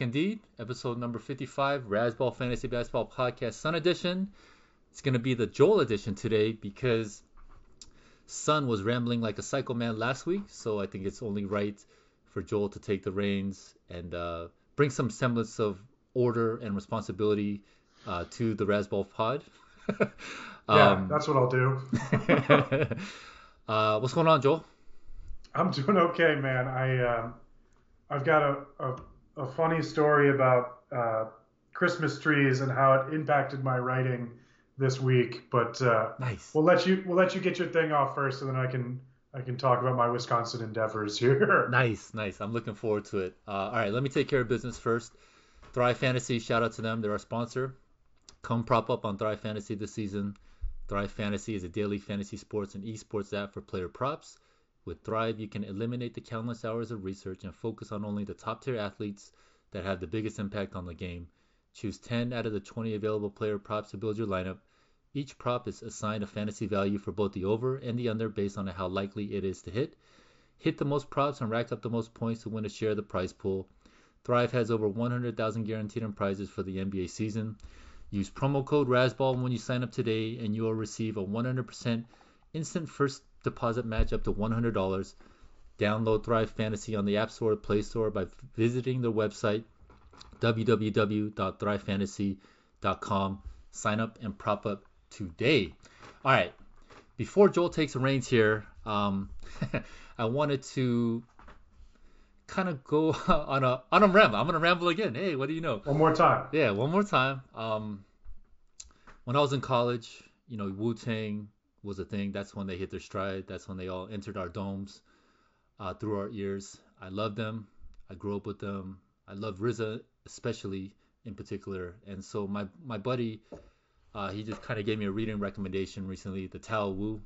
back indeed. Episode number 55, Razzball Fantasy Basketball Podcast Sun Edition. It's going to be the Joel edition today because Sun was rambling like a psycho man last week, so I think it's only right for Joel to take the reins and uh, bring some semblance of order and responsibility uh, to the Razzball pod. um, yeah, that's what I'll do. uh, what's going on, Joel? I'm doing okay, man. I um, I've got a, a a funny story about uh, Christmas trees and how it impacted my writing this week. But uh, nice. We'll let you we'll let you get your thing off first, and then I can I can talk about my Wisconsin endeavors here. nice, nice. I'm looking forward to it. Uh, all right, let me take care of business first. Thrive Fantasy, shout out to them. They're our sponsor. Come prop up on Thrive Fantasy this season. Thrive Fantasy is a daily fantasy sports and esports app for player props. With Thrive, you can eliminate the countless hours of research and focus on only the top tier athletes that have the biggest impact on the game. Choose 10 out of the 20 available player props to build your lineup. Each prop is assigned a fantasy value for both the over and the under based on how likely it is to hit. Hit the most props and rack up the most points to win a share of the prize pool. Thrive has over 100,000 guaranteed in prizes for the NBA season. Use promo code RAZZBALL when you sign up today and you will receive a 100% instant first deposit match up to $100. Download Thrive Fantasy on the App Store or Play Store by visiting their website www.thrivefantasy.com. Sign up and prop up today. All right, before Joel takes the reins here, um, I wanted to kind of go on a on a ramble. I'm gonna ramble again. Hey, what do you know? One more time. Yeah, one more time. Um, when I was in college, you know, Wu Tang, was a thing. That's when they hit their stride. That's when they all entered our domes uh, through our ears. I love them. I grew up with them. I love RZA especially in particular. And so my my buddy, uh, he just kind of gave me a reading recommendation recently, the Tao Wu.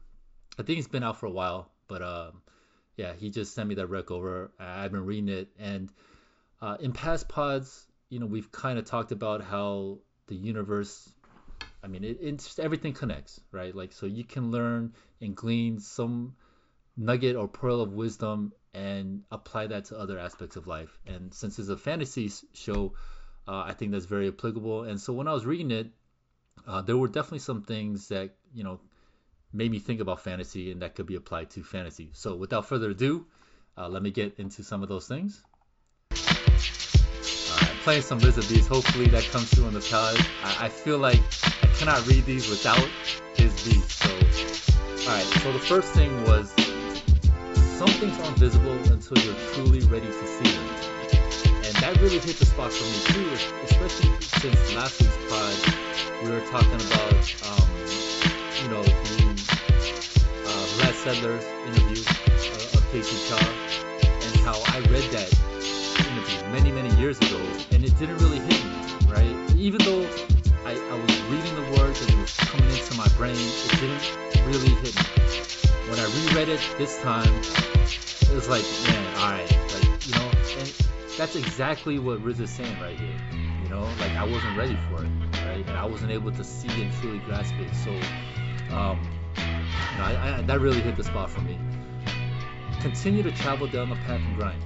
I think it's been out for a while, but uh, yeah, he just sent me that rec over. I've been reading it, and uh, in past pods, you know, we've kind of talked about how the universe I mean, it, it's everything connects, right? Like, so you can learn and glean some nugget or pearl of wisdom and apply that to other aspects of life. And since it's a fantasy show, uh, I think that's very applicable. And so when I was reading it, uh, there were definitely some things that you know made me think about fantasy and that could be applied to fantasy. So without further ado, uh, let me get into some of those things. Playing some Lizard Beast. Hopefully that comes through on the pod. I, I feel like I cannot read these without his beat. So, alright, so the first thing was some things aren't visible until you're truly ready to see them. And that really hit the spot for me too, especially since last week's pod, we were talking about, um, you know, the uh, Brad Sedler's interview uh, of Casey Shaw and how I read that many, many years ago and it didn't really hit me, right? Even though I, I was reading the words and it was coming into my brain. It didn't really hit me. When I reread it this time, it was like, man, alright, like, you know, and that's exactly what RZA is saying right here. You know, like I wasn't ready for it, right? And I wasn't able to see and truly grasp it. So, um, you know, I, I, that really hit the spot for me. Continue to travel down the path and grind.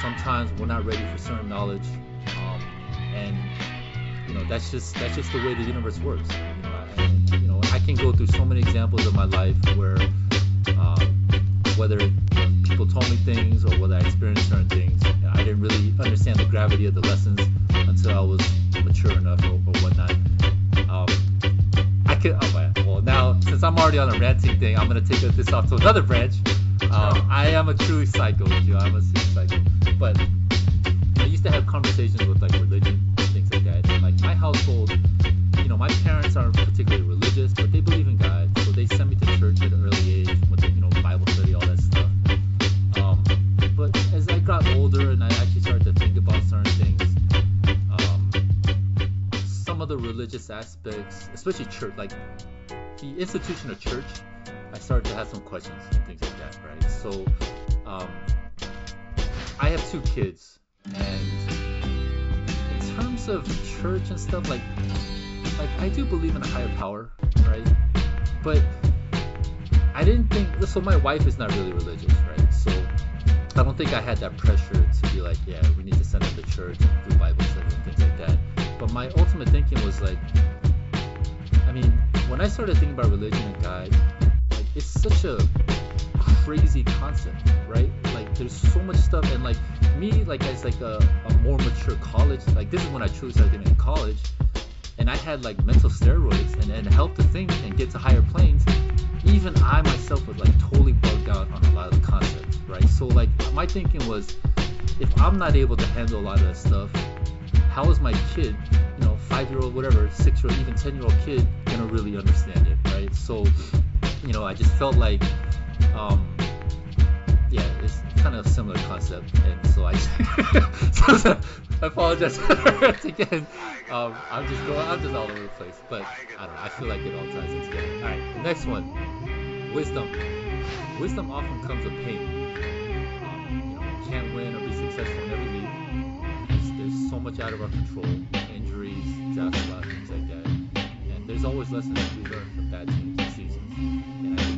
Sometimes we're not ready for certain knowledge, um, and you know that's just that's just the way the universe works. You know, I, you know, I can go through so many examples of my life where uh, whether people told me things or whether I experienced certain things, I didn't really understand the gravity of the lessons until I was mature enough or, or whatnot. Um, I could, oh, well, now since I'm already on a ranting thing, I'm gonna take this off to another branch. Um, I am a true psycho, know, I'm a true psycho. But I used to have conversations with like religion and things like that. And like my household, you know, my parents aren't particularly religious, but they believe in God, so they sent me to church at an early age with you know Bible study, all that stuff. Um, but as I got older and I actually started to think about certain things, um, some of the religious aspects, especially church, like the institution of church, started to have some questions and things like that, right? So, um, I have two kids, and in terms of church and stuff, like, like I do believe in a higher power, right? But I didn't think. So my wife is not really religious, right? So I don't think I had that pressure to be like, yeah, we need to send up the church and do Bible study and things like that. But my ultimate thinking was like, I mean, when I started thinking about religion and God, it's such a crazy concept, right? Like there's so much stuff, and like me, like as like a, a more mature college, like this is when I truly started getting in college, and I had like mental steroids and, and help to think and get to higher planes. Even I myself was like totally bugged out on a lot of the concepts, right? So like my thinking was, if I'm not able to handle a lot of that stuff, how is my kid, you know, five year old, whatever, six year old, even 10 year old kid gonna really understand it, right? So, you know, I just felt like, um, yeah, it's kind of a similar concept, and so I, so I apologize again. Um, I'm just going, I'm just all over the place, but I don't know. I feel like it all ties in together. All right, next one, wisdom. Wisdom often comes with pain. Um, you can't win or be successful in every league. There's, there's so much out of our control, injuries, draft things like that. And there's always lessons we learn from bad teams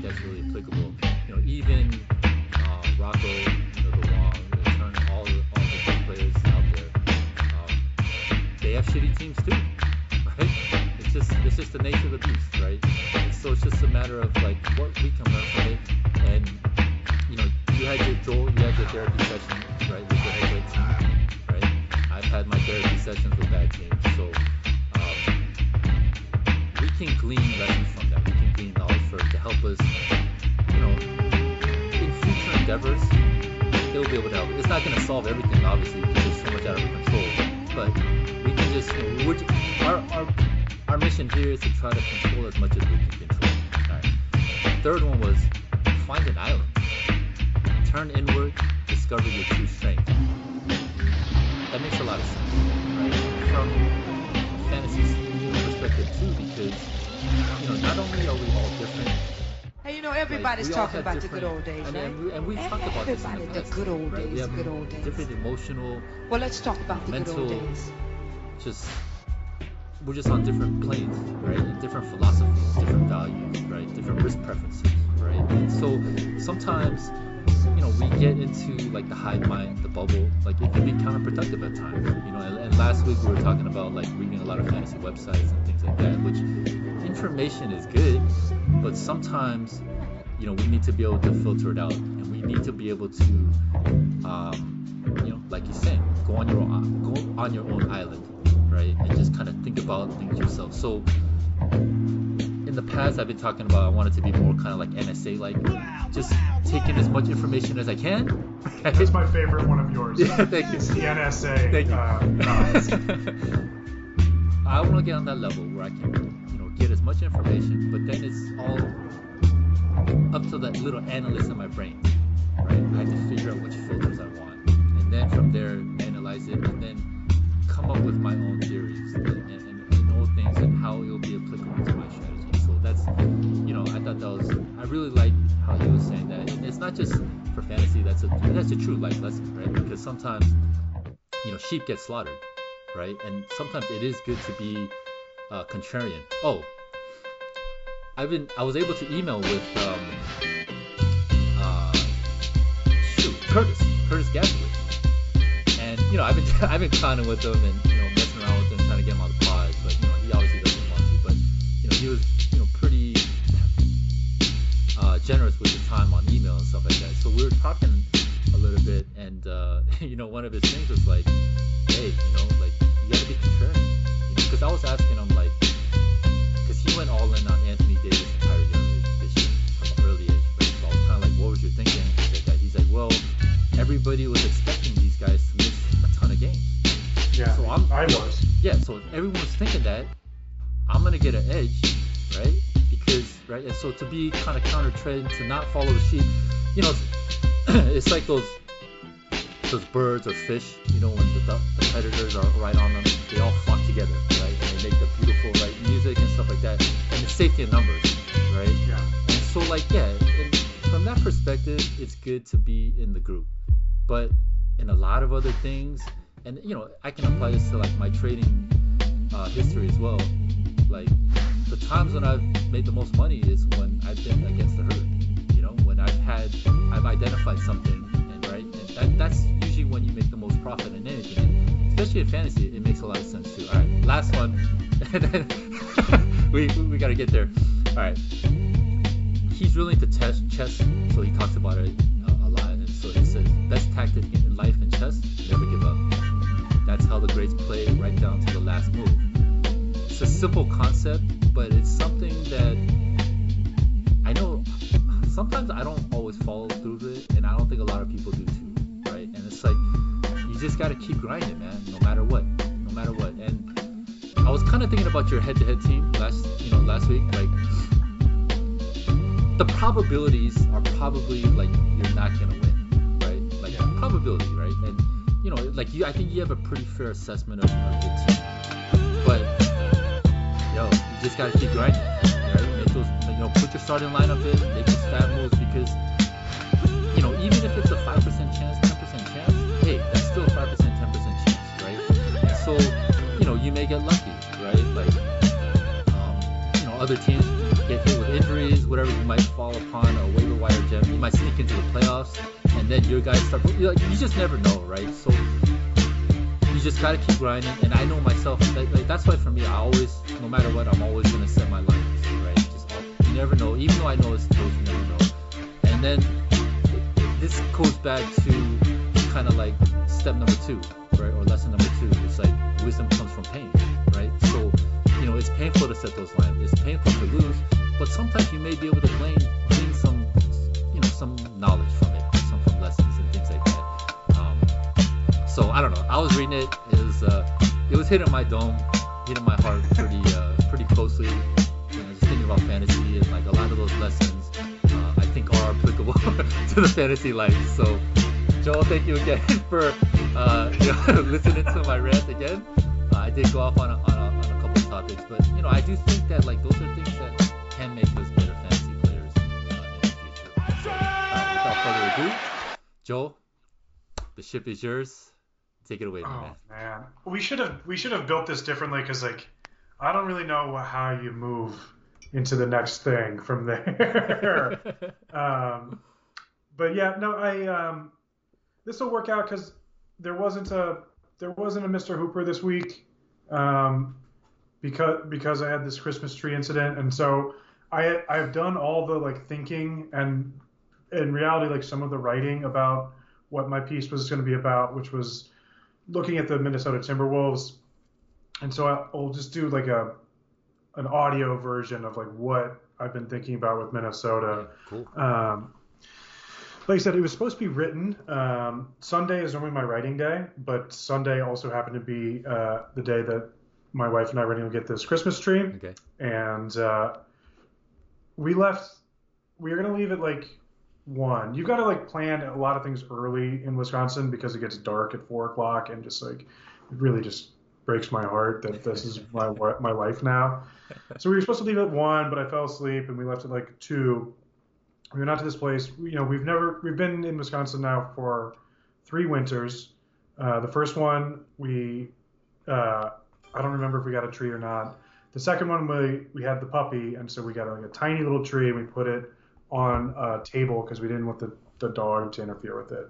that's really applicable. You know, even uh, Rocco, you know, the Wong, the Turn, all the all the good players out there, um, they have shitty teams too, right? It's just it's just the nature of the beast, right? And so it's just a matter of like what we can learn from it, and you know, you had your Joel, you had your therapy session, right, with your head team, right? I've had my therapy sessions with bad teams, so um, we can glean lessons from that. We can glean knowledge to help us, you know, in future endeavors. It'll be able to help. It's not going to solve everything, obviously, because there's so much out of our control. But we can just, you know, we're, our, our our mission here is to try to control as much as we can control. Right. Third one was find an island. Turn inward, discover your true strength. That makes a lot of sense, right? From fantasy perspective too, because you know not only are we all different, Hey, you know, everybody's we talking about the good old days, and, right? and, we, and we've talked about this in the the good old right? days, We good old days. different emotional, Well, let's talk about the good old mental- days. just we're just on different planes, right? Different philosophies, different values, right? Different risk preferences, right? And so sometimes, you know, we get into like the hive mind, the bubble. Like it can be counterproductive at times, you know. And, and last week we were talking about like reading a lot of fantasy websites and things like that, which information is good, but sometimes, you know, we need to be able to filter it out, and we need to be able to, um, you know, like you're saying, go on your own, go on your own island, right, and just kind of think about things yourself. So, in the past, I've been talking about I wanted to be more kind of like NSA, like just taking as much information as I can. That's my favorite one of yours. Yeah, thank you. It's the NSA. Thank you. Uh, I want to get on that level where I can, you know, get as much information, but then it's all up to that little analyst in my brain, right? I have to figure out which filters I want, and then from there analyze it, and then come up with my own theories and, and, and, and all things and how it'll be applicable to my strategy. That's, you know, I thought that was, I really like how he was saying that, and it's not just for fantasy. That's a that's a true life lesson, right? Because sometimes, you know, sheep get slaughtered, right? And sometimes it is good to be uh, contrarian. Oh, I've been I was able to email with um, uh, shoot Curtis Curtis Gasley, and you know I've been I've been clowning with him and generous with his time on email and stuff like that. So we were talking a little bit, and uh, you know one of his things was like, hey, you know like you gotta be contrarian, you know, because I was asking him like because he went all in on Anthony Davis and Kyrie Irving this year from an early age. Right? So I was kind of like, what was your thinking? Like that. He's like, well, everybody was expecting these guys to miss a ton of games. yeah, So I'm- I was. Yeah, so if everyone was thinking that, I'm gonna get an edge, right? Because right, and so to be kind of counter trend, to not follow the sheep, you know, it's like those those birds or fish, you know, when the, the predators are right on them, they all flock together, right? And they make the beautiful right music and stuff like that, and it's safety in numbers, right? Yeah. And so like yeah, and from that perspective, it's good to be in the group. But in a lot of other things, and you know, I can apply this to like my trading uh, history as well. Like the times when I've made the most money is when I've been against the herd. You know, when I've had I've identified something and right, and That, that's usually when you make the most profit in anything. And especially in fantasy, it makes a lot of sense too. All right, last one. we we gotta get there. All right. He's really into test chess, so he talks about it a, a lot. And so he says, best tactic in life and chess, never give up. That's how the greats play right down to the last move. It's a simple concept, but it's something that I know sometimes I don't always follow through with it, and I don't think a lot of people do too, right? And it's like you just gotta keep grinding, man, no matter what, no matter what. And I was kind of thinking about your head-to-head team last, you know, last week, like the probabilities are probably like you're not gonna win, right? Like Yeah. probability, right? And you know, like you, I think you have a pretty fair assessment of, of your team, but yo, you just gotta keep grinding, right? Make those, you know, put your starting lineup in, make those stab moves because, you know, even if it's a five percent chance, ten percent chance, hey, that's still a five percent, ten percent chance, right? So, you know, you may get lucky, right? Like, um, you know, other teams get hit with injuries, whatever you might fall upon a waiver wire gem, you might sneak into the playoffs, and then your guys start. You, like, you just never know, right? So you just gotta keep grinding. And I know myself, like, like that's why for me, I always, no matter what, I'm always gonna set my lineups, right? Just you never know. Even though I know it's close, you never know. And then this goes back to kind of like step number two, right, or lesson number two. It's like wisdom comes from pain, right? So you know it's painful to set those lines. It's painful to lose, but sometimes you may be able to gain, glean some, you know, some knowledge from it, some from lessons and things like that. Um, so I don't know. I was reading it. It was uh, it was hitting my dome, hitting my heart pretty uh, pretty closely. You know, just thinking about fantasy and like a lot of those lessons, uh, I think are applicable to the fantasy life. So, Joel, thank you again for uh, you know, listening to my rant again. Uh, I did go off on a, on, a, on a couple topics, but you know, I do think that like those are things that can make us better fantasy players uh, in the future. So, uh, without further ado, Joel, the ship is yours. Take it away, Oh man. man, we should have we should have built this differently because like I don't really know how you move into the next thing from there. um, but yeah, no, I um, this will work out because there wasn't a there wasn't a Mr. Hooper this week um, because because I had this Christmas tree incident, and so I I've done all the like thinking and in reality like some of the writing about what my piece was going to be about, which was looking at the Minnesota Timberwolves, and so I- I'll just do like a an audio version of like what I've been thinking about with Minnesota. cool. Um, like I said, it was supposed to be written. Um, Sunday is normally my writing day, but Sunday also happened to be uh, the day that my wife and I were going to get this Christmas tree, Okay. and uh, we left. We were going to leave at like one. You've got to like plan a lot of things early in Wisconsin because it gets dark at four o'clock, and just like it really just breaks my heart that this is my my life now. So we were supposed to leave at one, but I fell asleep, and we left at like two. We went out to this place. You know, we've never we've been in Wisconsin now for three winters. Uh, the first one we uh, I don't remember if we got a tree or not. The second one we we had the puppy, and so we got like a tiny little tree, and we put it on a table because we didn't want the the dog to interfere with it.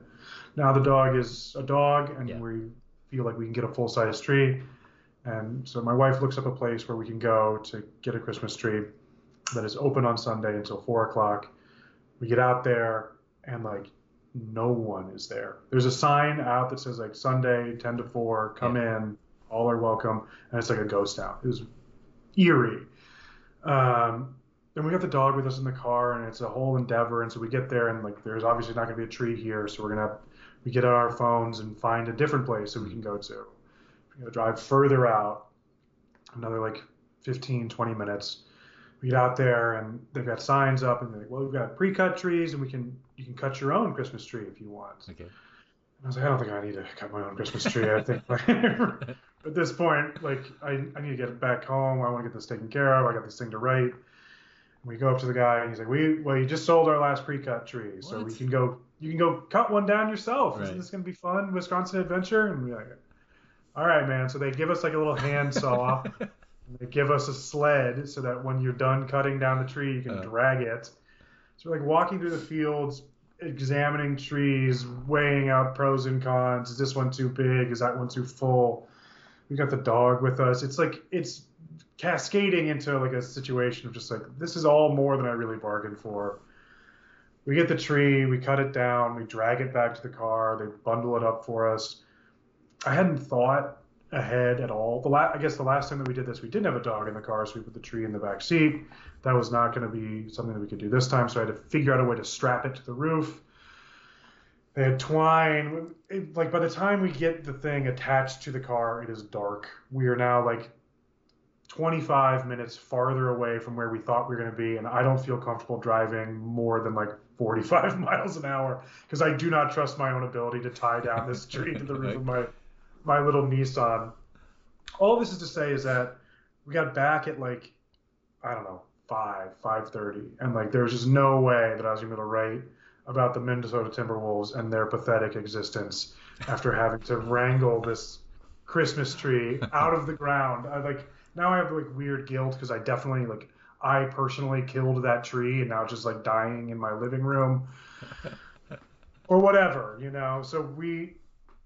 Now the dog is a dog, and Yeah. we feel like we can get a full size tree. And so my wife looks up a place where we can go to get a Christmas tree that is open on Sunday until four o'clock. We get out there and like no one is there. There's a sign out that says like Sunday, 10 to 4, come in, all are welcome. And it's like a ghost town. It was eerie. Um, then we got the dog with us in the car and it's a whole endeavor. And so we get there and like there's obviously not going to be a tree here. So we're going to, we get out our phones and find a different place that we can go to. We're drive further out, another like 15, 20 minutes we get out there and they've got signs up and they're like, well, we've got pre-cut trees and we can you can cut your own Christmas tree if you want. Okay. And I was like, I don't think I need to cut my own Christmas tree. I think at this point, like I, I need to get back home. I want to get this taken care of. I got this thing to write. We go up to the guy and he's like, we well, you just sold our last pre-cut tree, so we can go. You can go cut one down yourself. Right. Isn't this gonna be fun, Wisconsin adventure? And we're like, all right, man. So they give us like a little hand saw. They give us a sled so that when you're done cutting down the tree, you can Uh. drag it. So we're like walking through the fields, examining trees, weighing out pros and cons. Is this one too big? Is that one too full? We got the dog with us. It's like it's cascading into like a situation of just like this is all more than I really bargained for. We get the tree, we cut it down, we drag it back to the car, they bundle it up for us. I hadn't thought ahead at all. The la- I guess the last time that we did this, we didn't have a dog in the car, so we put the tree in the back seat. That was not going to be something that we could do this time, so I had to figure out a way to strap it to the roof. They had twine. It, like by the time we get the thing attached to the car, it is dark. We are now like 25 minutes farther away from where we thought we were going to be, and I don't feel comfortable driving more than like 45 miles an hour because I do not trust my own ability to tie down this tree to the roof of my my little Nissan. All this is to say is that we got back at like I don't know five five thirty, and like there was just no way that I was going to be able to write about the Minnesota Timberwolves and their pathetic existence after having to wrangle this Christmas tree out of the ground. I like now I have like weird guilt because I definitely like I personally killed that tree and now it's just like dying in my living room or whatever, you know. So we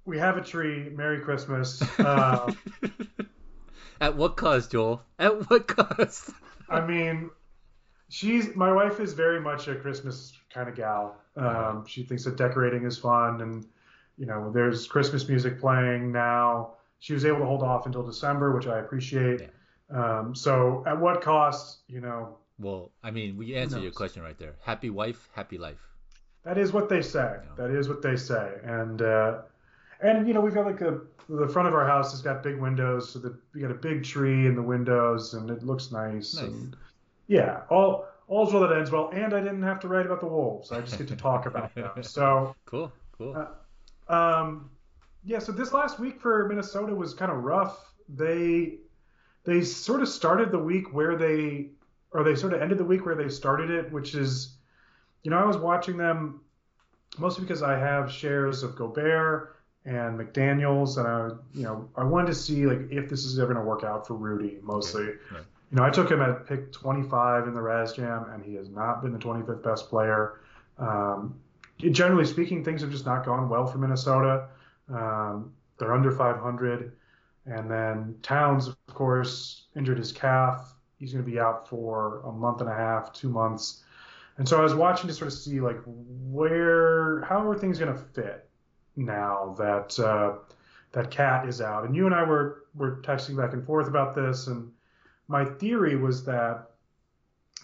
we have a tree. Merry Christmas. Uh, At what cost, Joel? At what cost? I mean, she's my wife is very much a Christmas kind of gal. Um, she thinks that decorating is fun, and you know, there's Christmas music playing now. She was able to hold off until December, which I appreciate. Um, so, at what cost? You know, Well, I mean, we answered your question right there. Happy wife, happy life. that is what they say. Yeah. That is what they say, and uh, and you know, we've got like a the front of our house has got big windows, so that we got a big tree in the windows, and it looks nice. Nice. And, yeah, all all's well that ends well, and I didn't have to write about the wolves. I just get to talk about them. So, Cool, cool. Uh, um, yeah. So this last week for Minnesota was kind of rough. They they sort of started the week where they or they sort of ended the week where they started it, which is, you know, I was watching them mostly because I have shares of Gobert and McDaniels, and I, you know, I wanted to see like if this is ever going to work out for Rudy mostly. right. You know, I took him at pick 25 in the Raz Jam, and he has not been the 25th best player. Um, generally speaking, things have just not gone well for Minnesota. Um, they're under 500, and then Towns, of course, injured his calf. He's going to be out for a month and a half, two months. And so I was watching to sort of see like where, how are things going to fit now that uh, that KAT is out. And you and I were were texting back and forth about this, and my theory was that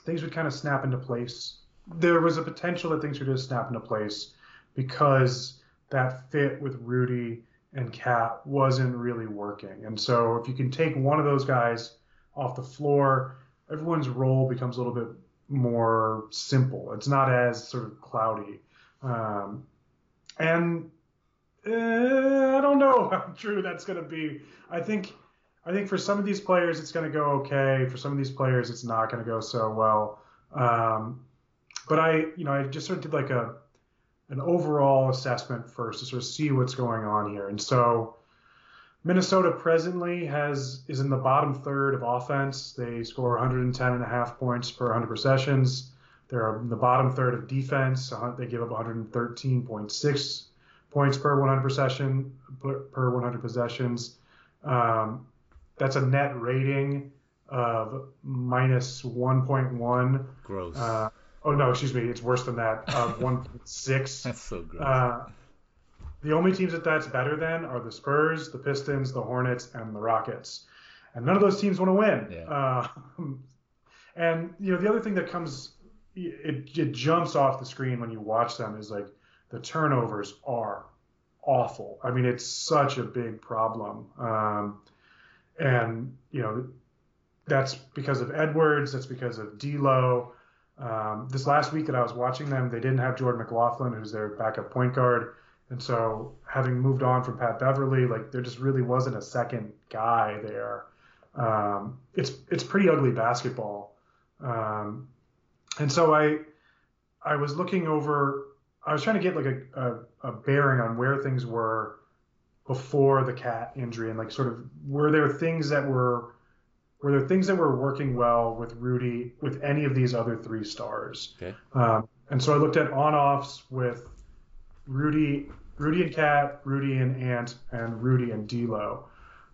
things would kind of snap into place. There was a potential that things would just snap into place because that fit with Rudy and KAT wasn't really working. And so if you can take one of those guys off the floor, everyone's role becomes a little bit more simple. It's not as sort of cloudy. Um, and uh, I don't know how true that's going to be. I think I think for some of these players it's going to go okay. For some of these players it's not going to go so well. Um, but I, you know, I just sort of did like a an overall assessment first to sort of see what's going on here. And so Minnesota presently has is in the bottom third of offense. They score 110 and a half points per 100 possessions. They're in the bottom third of defense. They give up 113.6 points per 100 possession per per 100 possessions. Um, that's a net rating of minus 1.1. Gross. Uh, oh no, excuse me, it's worse than that. Of 1.6. That's so gross. Uh, the only teams that that's better than are the Spurs, the Pistons, the Hornets, and the Rockets. And none of those teams want to win. Yeah. Uh, and you know the other thing that comes, it, it jumps off the screen when you watch them is like the turnovers are awful. I mean, it's such a big problem. Um, and you know that's because of Edwards. That's because of D'Lo. Um, this last week that I was watching them, they didn't have Jordan McLaughlin, who's their backup point guard, and so having moved on from Pat Beverley, like there just really wasn't a second guy there. Um, it's it's pretty ugly basketball, um, and so I I was looking over. I was trying to get like a, a, a bearing on where things were before the KAT injury, and like sort of were there things that were were there things that were working well with Rudy with any of these other three stars? Okay. Um, and so I looked at on-offs with Rudy, Rudy and KAT, Rudy and Ant, and Rudy and D'Lo,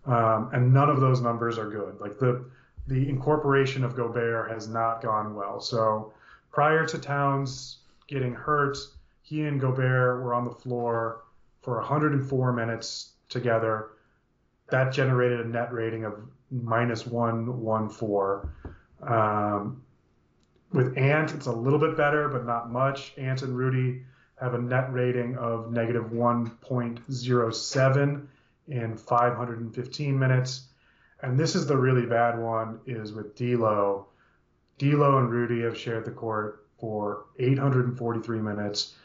um, and none of those numbers are good. Like the the incorporation of Gobert has not gone well. So prior to Towns getting hurt, he and Gobert were on the floor for 104 minutes together. That generated a net rating of minus 114. Um, with Ant, it's a little bit better, but not much. Ant and Rudy have a net rating of negative 1.07 in 515 minutes. And this is the really bad one is with D'Lo. D'Lo and Rudy have shared the court for 843 minutes.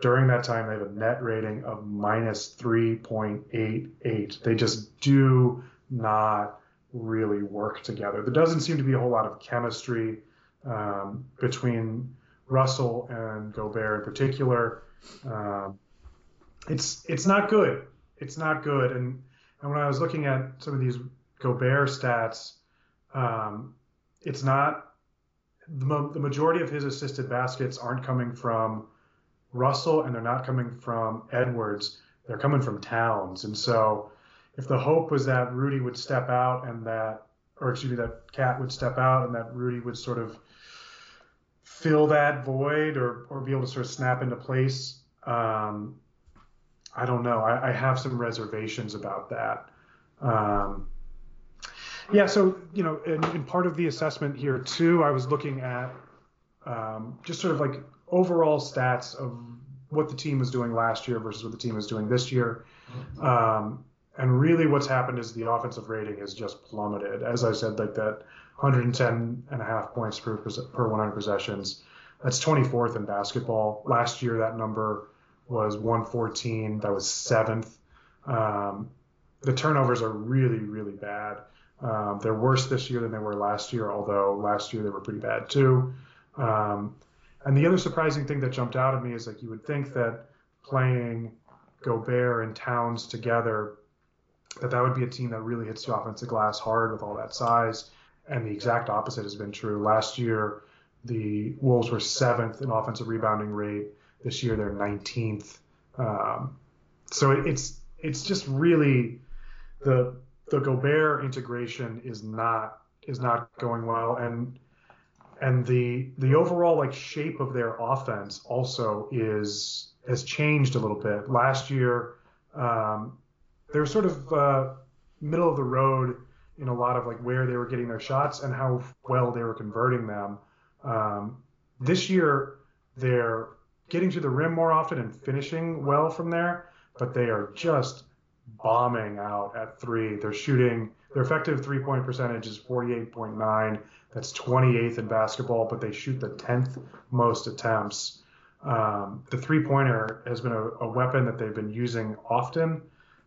During that time, they have a net rating of minus 3.88. They just do not really work together. There doesn't seem to be a whole lot of chemistry um, between Russell and Gobert in particular. Um, it's it's not good. It's not good. And and when I was looking at some of these Gobert stats, um, it's not the, the majority of his assisted baskets aren't coming from Russell and they're not coming from Edwards. They're coming from Towns. And so if the hope was that Rudy would step out and that, or excuse me, that KAT would step out and that Rudy would sort of fill that void or, or be able to sort of snap into place, um, I don't know. I, I, have some reservations about that. Um, yeah, so you know, in, in, part of the assessment here too, I was looking at um, just sort of like overall stats of what the team was doing last year versus what the team is doing this year. Um, and really, what's happened is the offensive rating has just plummeted. As I said, like that 110 and a half points per per 100 possessions. That's 24th in basketball. Last year, that number was 114. That was seventh. Um, the turnovers are really, really bad. Um, they're worse this year than they were last year, although last year they were pretty bad too. Um, and the other surprising thing that jumped out at me is like you would think that playing Gobert and Towns together, that that would be a team that really hits the offensive glass hard with all that size. And the exact opposite has been true. Last year, the Wolves were seventh in offensive rebounding rate. This year, they're 19th. Um, so it, it's it's just really the the Gobert integration is not is not going well, and and the the overall like shape of their offense also is has changed a little bit. Last year, um, they were sort of uh, middle of the road in a lot of like where they were getting their shots and how well they were converting them. Um, this year, they're getting to the rim more often and finishing well from there, but they are just bombing out at three. They're shooting their effective three point percentage is 48.9. That's 28th in basketball, but they shoot the 10th most attempts. Um, the three pointer has been a, a, weapon that they've been using often,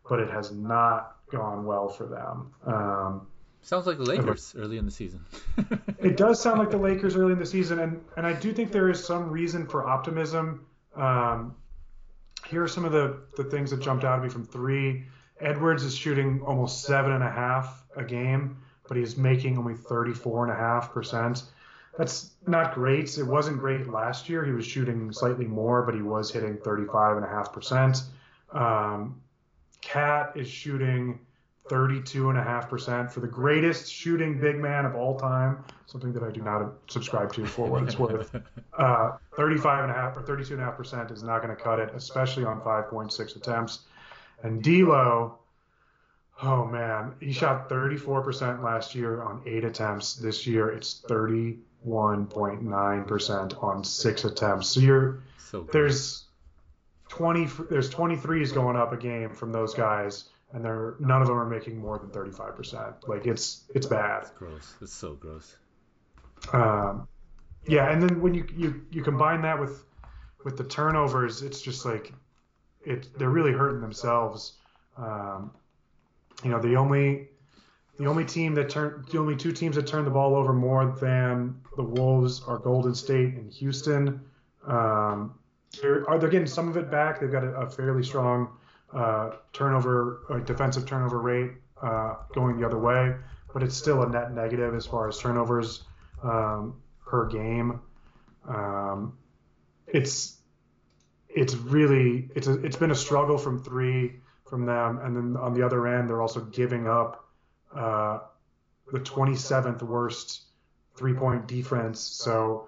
but it has not gone well for them. Um, Sounds like the Lakers early in the season. it does sound like the Lakers early in the season, and, and I do think there is some reason for optimism. Um, here are some of the, the things that jumped out at me from three. Edwards is shooting almost seven and a half a game, but he's making only 34 and a half percent. That's not great. It wasn't great last year. He was shooting slightly more, but he was hitting 35 and a half percent. Um, KAT is shooting 32.5% for the greatest shooting big man of all time, something that I do not subscribe to for what it's worth. Uh, 35.5 or 32.5% is not going to cut it, especially on 5.6 attempts. And D'Lo, oh man, he shot 34% last year on eight attempts. This year it's 31.9% on six attempts. So you're so there's 20 there's 23s going up a game from those guys and they're none of them are making more than 35%. Like it's it's bad. It's gross. It's so gross. Um, yeah, and then when you, you you combine that with with the turnovers, it's just like it they're really hurting themselves. Um, you know, the only the only team that turn the only two teams that turn the ball over more than the Wolves are Golden State and Houston. Um, they're, are they're getting some of it back. They've got a, a fairly strong uh, turnover, uh, defensive turnover rate uh, going the other way, but it's still a net negative as far as turnovers um, per game. Um, it's it's really it's a, it's been a struggle from three from them, and then on the other end they're also giving up uh, the 27th worst three point defense. So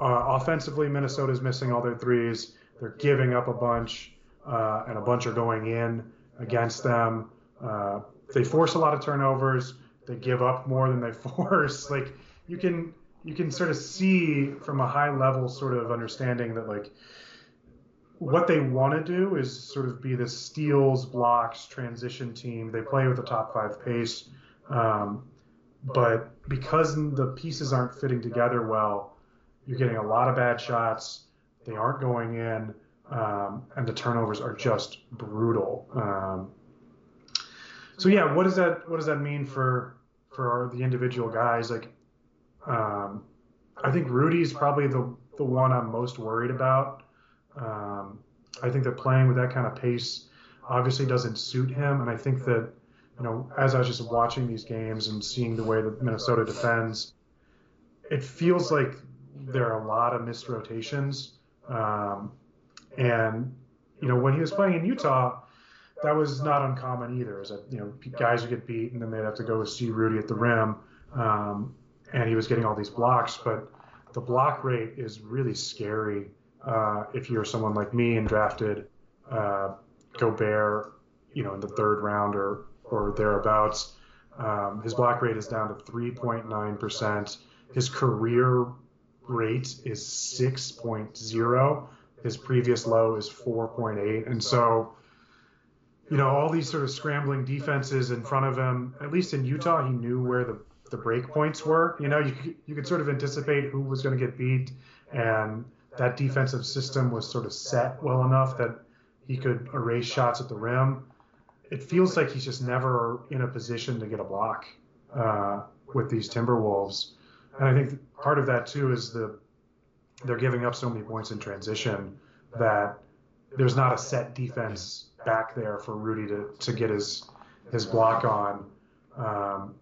uh, offensively, Minnesota's missing all their threes. They're giving up a bunch, uh, and a bunch are going in against them. Uh, they force a lot of turnovers. They give up more than they force. Like you can you can sort of see from a high level sort of understanding that like what they want to do is sort of be this steals, blocks, transition team. They play with a top five pace, um, but because the pieces aren't fitting together well, you're getting a lot of bad shots. They aren't going in, um, and the turnovers are just brutal. Um, so yeah, what does that what does that mean for for the individual guys? Like, um, I think Rudy's probably the the one I'm most worried about. Um, I think that playing with that kind of pace obviously doesn't suit him, and I think that you know as I was just watching these games and seeing the way that Minnesota defends, it feels like there are a lot of missed rotations. Um, and you know when he was playing in Utah, that was not uncommon either. Is that you know guys would get beat and then they'd have to go see Rudy at the rim, um, and he was getting all these blocks. But the block rate is really scary uh, if you're someone like me and drafted uh, Gobert, you know, in the third round or or thereabouts. Um, his block rate is down to 3.9 percent. His career rate is 6.0. His previous low is 4.8, and so you know, all these sort of scrambling defenses in front of him. At least in Utah, he knew where the the break points were. You know, you you could sort of anticipate who was going to get beat, and that defensive system was sort of set well enough that he could erase shots at the rim. It feels like he's just never in a position to get a block uh, with these Timberwolves, and I think part of that too is the they're giving up so many points in transition that there's not a set defense back there for Rudy to, to get his his block on. Um,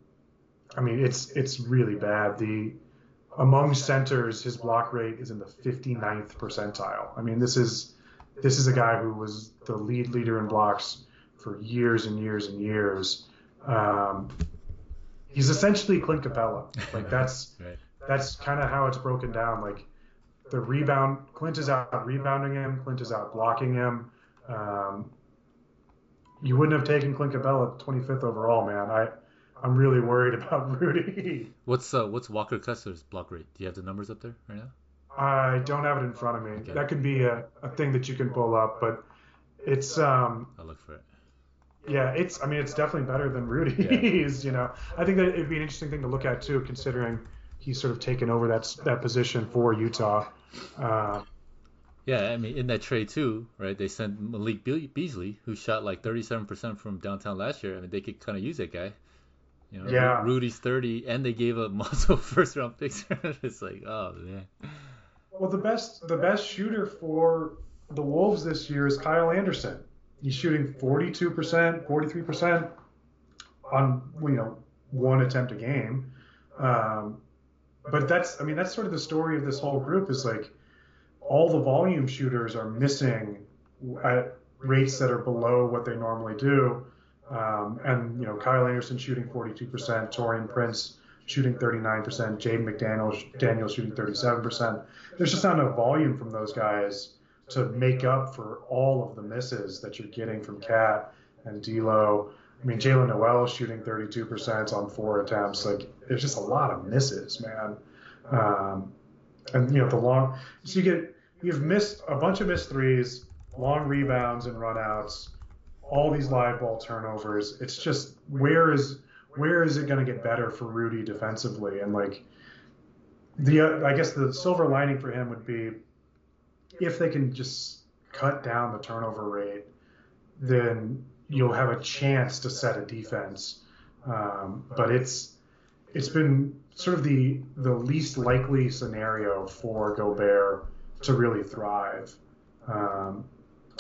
I mean, it's it's really bad. The among centers, his block rate is in the 59th percentile. I mean, this is this is a guy who was the lead leader in blocks for years and years and years. Um, he's essentially Clint Capela. Like that's right. that's kind of how it's broken down. Like the rebound, Clint is out rebounding him, Clint is out blocking him. Um, you wouldn't have taken Clint Capela 25th overall, man. I I'm really worried about Rudy. What's uh what's Walker Kessler's block rate? Do you have the numbers up there right now? I don't have it in front of me. Okay. That could be a, a thing that you can pull up, but it's um I'll look for it. Yeah, it's I mean it's definitely better than Rudy's, yeah. you know. I think that it'd be an interesting thing to look at too, considering he's sort of taken over that that position for Utah. Uh, yeah, I mean, in that trade too, right? They sent Malik Beasley, who shot like 37% from downtown last year. I mean, they could kind of use that guy. You know, yeah. Rudy's 30, and they gave up multiple first round picks. it's like, oh man. Well, the best the best shooter for the Wolves this year is Kyle Anderson. He's shooting 42%, 43% on you know one attempt a game. Um, but that's I mean that's sort of the story of this whole group is like all the volume shooters are missing at rates that are below what they normally do. Um, and you know, Kyle Anderson shooting 42%, Taurean Prince shooting 39%, Jaden McDaniel Daniel shooting 37%. There's just not enough volume from those guys to make up for all of the misses that you're getting from KAT and D'Lo. I mean, Jaylen Nowell shooting 32% on four attempts. Like, there's just a lot of misses, man. Um, and you know, the long so you get you've missed a bunch of missed threes, long rebounds and runouts, all these live ball turnovers. It's just where is where is it going to get better for Rudy defensively? And like the uh, I guess the silver lining for him would be if they can just cut down the turnover rate, then you'll have a chance to set a defense. Um, but it's it's been sort of the the least likely scenario for Gobert to really thrive um,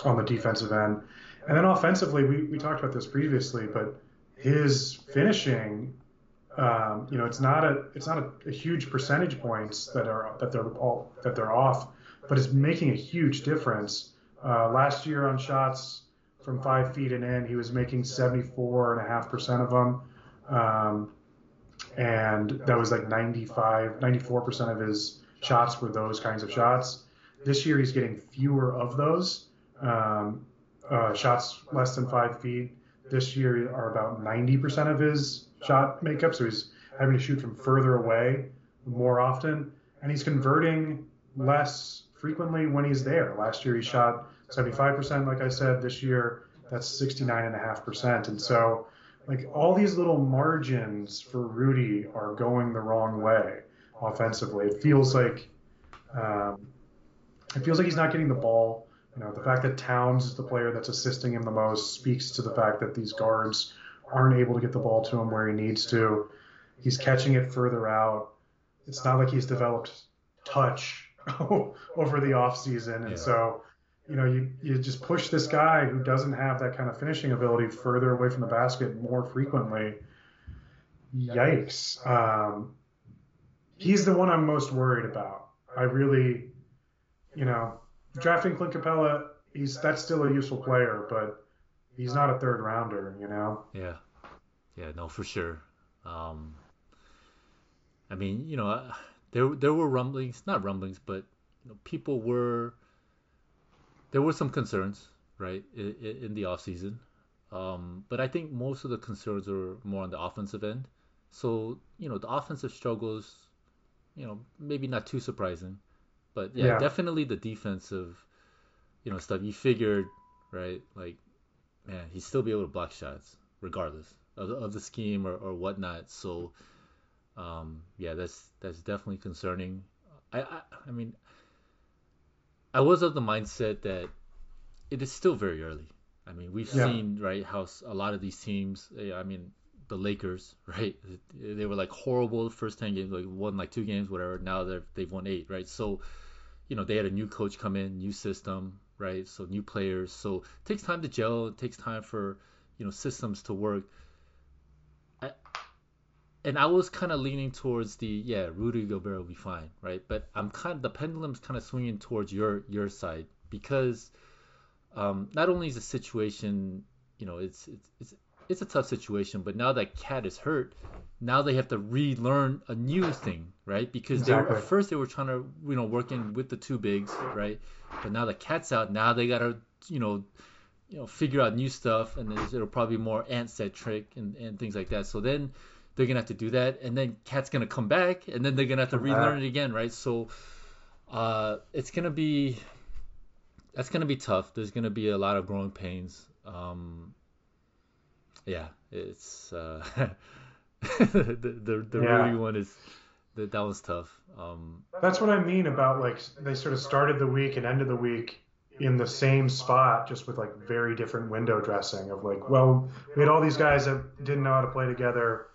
on the defensive end. And then offensively, we, we talked about this previously, but his finishing, um, you know, it's not a it's not a, a, huge percentage points that are that they're all that they're off, but it's making a huge difference. Uh, last year on shots from five feet and in, he was making 74.5% of them. Um, and that was like 95, 94% of his shots were those kinds of shots. This year he's getting fewer of those. Um, uh, shots less than five feet this year are about 90% of his shot makeup. So he's having to shoot from further away more often. And he's converting less frequently when he's there. Last year he shot 75%, like I said. This year that's 69.5%. And so, like, all these little margins for Rudy are going the wrong way offensively. It feels like. Um, it feels like he's not getting the ball. You know, the fact that Towns is the player that's assisting him the most speaks to the fact that these guards aren't able to get the ball to him where he needs to. He's catching it further out. It's not like he's developed touch over the offseason. And yeah. so, you know, you, you just push this guy who doesn't have that kind of finishing ability further away from the basket more frequently. Yikes. Um, he's the one I'm most worried about. I really you know, drafting Clint Capela, he's that's still a useful player, but he's not a third rounder, you know. Yeah, yeah, no, for sure. Um, I mean, you know, there there were rumblings, not rumblings, but you know, people were there were some concerns, right, in, in the off season. Um, but I think most of the concerns are more on the offensive end. So you know, the offensive struggles, you know, maybe not too surprising. But yeah, yeah, definitely the defensive, you know, stuff. You figured, right? Like, man, he'd still be able to block shots regardless of, of the scheme or, or whatnot. So, um, yeah, that's that's definitely concerning. I, I I mean, I was of the mindset that it is still very early. I mean, we've yeah. seen right how a lot of these teams. Eh, I mean, the Lakers, right? They were like horrible the first ten games, like won like two games, whatever. Now they're they've won eight, right? So you know, they had a new coach come in, new system, right? So new players. So it takes time to gel. It takes time for, you know, systems to work. And I was kind of leaning towards the yeah, Rudy Gobert will be fine, right? But I'm kind of the pendulum's kind of swinging towards your your side because um, not only is the situation, you know, it's it's it's it's a tough situation, but now that KAT is hurt, now they have to relearn a new thing, right? Because exactly. they were, at first they were trying to you know work in with the two bigs, right? But now the KAT's out, now they gotta you know you know figure out new stuff, and it'll probably be more Ant centric and and things like that. So then they're gonna have to do that, and then KAT's gonna come back, and then they're gonna have to relearn it again, right? So uh, it's gonna be that's gonna be tough. There's gonna be a lot of growing pains. Um, yeah, it's. Uh, the the, the yeah. Rudy one is that that was tough. Um, That's what I mean about like they sort of started the week and ended the week in the same spot, just with like very different window dressing of like, well, we had all these guys that didn't know how to play together.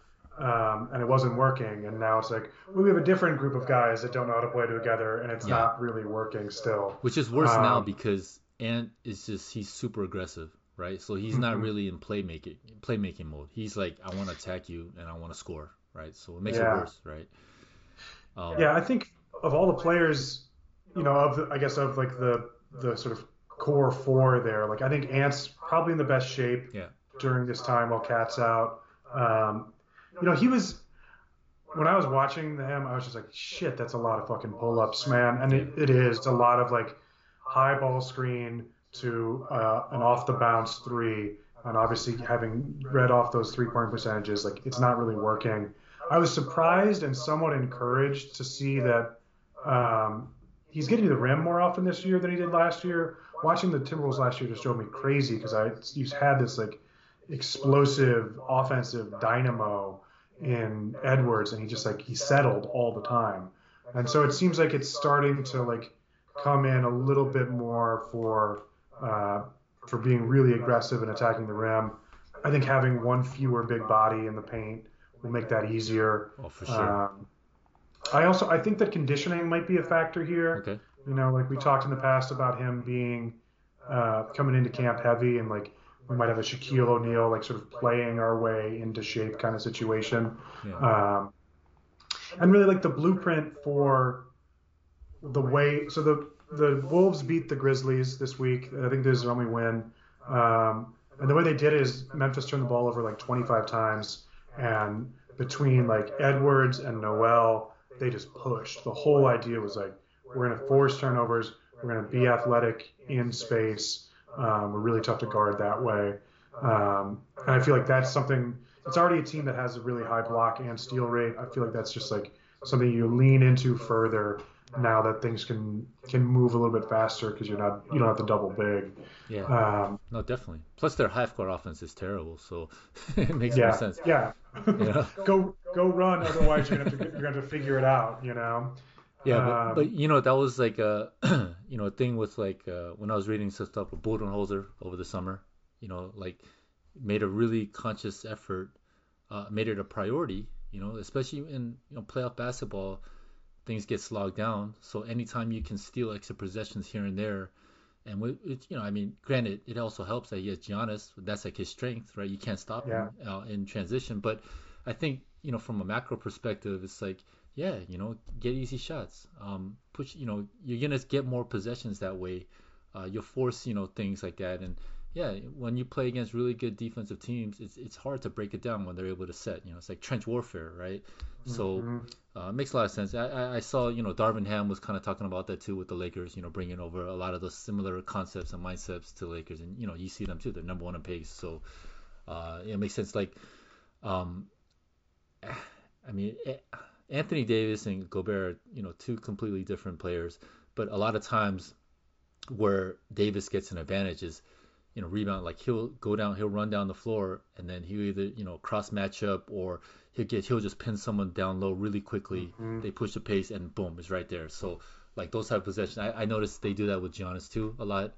Um, and it wasn't working, and now it's like well, we have a different group of guys that don't know how to play together, and it's yeah. not really working still. Which is worse um, now because Ant is just he's super aggressive right? So he's mm-hmm. not really in playmaking playmaking mode. He's like, I want to attack you and I want to score, right? So it makes yeah. it worse, right? Um, yeah, I think of all the players, you know, of the, I guess of like the the sort of core four there, like I think Ant's probably in the best shape yeah. during this time while KAT's out. Um, you know, he was when I was watching him, I was just like, shit, that's a lot of fucking pull ups, man. And it, it is. It's a lot of like high ball screen to uh, an off the bounce three, and obviously having read off those three point percentages, like it's not really working. I was surprised and somewhat encouraged to see that um, he's getting to the rim more often this year than he did last year. Watching the Timberwolves last year just drove me crazy because I he's had this like explosive offensive dynamo in Edwards, and he just like he settled all the time. And so it seems like it's starting to like come in a little bit more for uh, for being really aggressive and attacking the rim. I think having one fewer big body in the paint will make that easier. Oh, for sure. Um, I also I think that conditioning might be a factor here. Okay. You know, like we talked in the past about him being uh, coming into camp heavy and like we might have a Shaquille O'Neal like sort of playing our way into shape kind of situation. Yeah. Um, and really like the blueprint for the way so the the Wolves beat the Grizzlies this week. I think this is their only win. Um, and the way they did it is Memphis turned the ball over like 25 times, and between like Edwards and Nowell, they just pushed. The whole idea was like, we're going to force turnovers. We're going to be athletic in space. Um, we're really tough to guard that way. Um, and I feel like that's something. It's already a team that has a really high block and steal rate. I feel like that's just like something you lean into further now that things can can move a little bit faster because you're not you don't have to double big. Yeah. Um, no, definitely. Plus, their half court offense is terrible, so it makes yeah, more sense. Yeah. Yeah. go go run, otherwise you're gonna have to you're gonna have to figure it out. You know. Yeah, but, Um, but you know that was like a you know a thing with like uh, when I was reading some stuff with Budenholzer over the summer. You know, like made a really conscious effort, uh, made it a priority. You know, especially in you know playoff basketball, things get slogged down. So anytime you can steal extra possessions here and there, and with, it, you know, I mean, granted, it also helps that he has Giannis. That's like his strength, right? You can't stop him uh, in transition. But I think you know from a macro perspective, it's like yeah, you know, get easy shots. Um, push, you know, you're gonna get more possessions that way. Uh, you'll force, you know, things like that. And yeah, when you play against really good defensive teams, it's it's hard to break it down when they're able to set. You know, it's like trench warfare, right? So Mhm. uh, it makes a lot of sense. I, I, saw, you know, Darvin Ham was kind of talking about that too with the Lakers. You know, bringing over a lot of those similar concepts and mindsets to Lakers, and you know, you see them too. They're number one in pace, so uh, it makes sense. Like, um, I mean, eh, Anthony Davis and Gobert, you know, two completely different players, but a lot of times where Davis gets an advantage is, you know, rebound. Like he'll go down, he'll run down the floor, and then he'll either, you know, cross match up or he'll get, he'll just pin someone down low really quickly. Mhm. They push the pace, and boom, it's right there. So like those type of possessions, I, I noticed they do that with Giannis too a lot.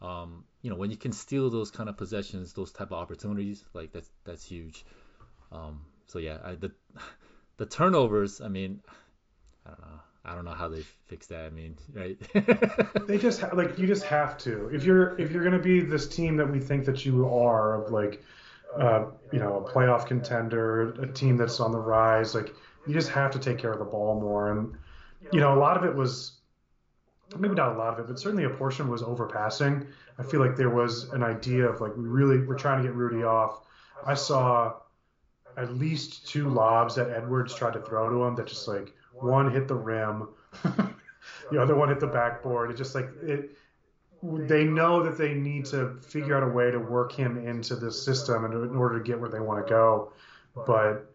Um, you know, when you can steal those kind of possessions, those type of opportunities, like that's that's huge. Um, so yeah, I, the the turnovers. I mean, I don't know. I don't know how they fix that. I mean, right? They just ha- like you just have to. If you're if you're gonna be this team that we think that you are of like, uh, you know, a playoff contender, a team that's on the rise, like you just have to take care of the ball more. And you know, a lot of it was maybe not a lot of it, but certainly a portion was overpassing. I feel like there was an idea of like we really we're trying to get Rudy off. I saw at least two lobs that Edwards tried to throw to him that just like one hit the rim, the other one hit the backboard. It just like it. They know that they need to figure out a way to work him into the system in, in order to get where they want to go, but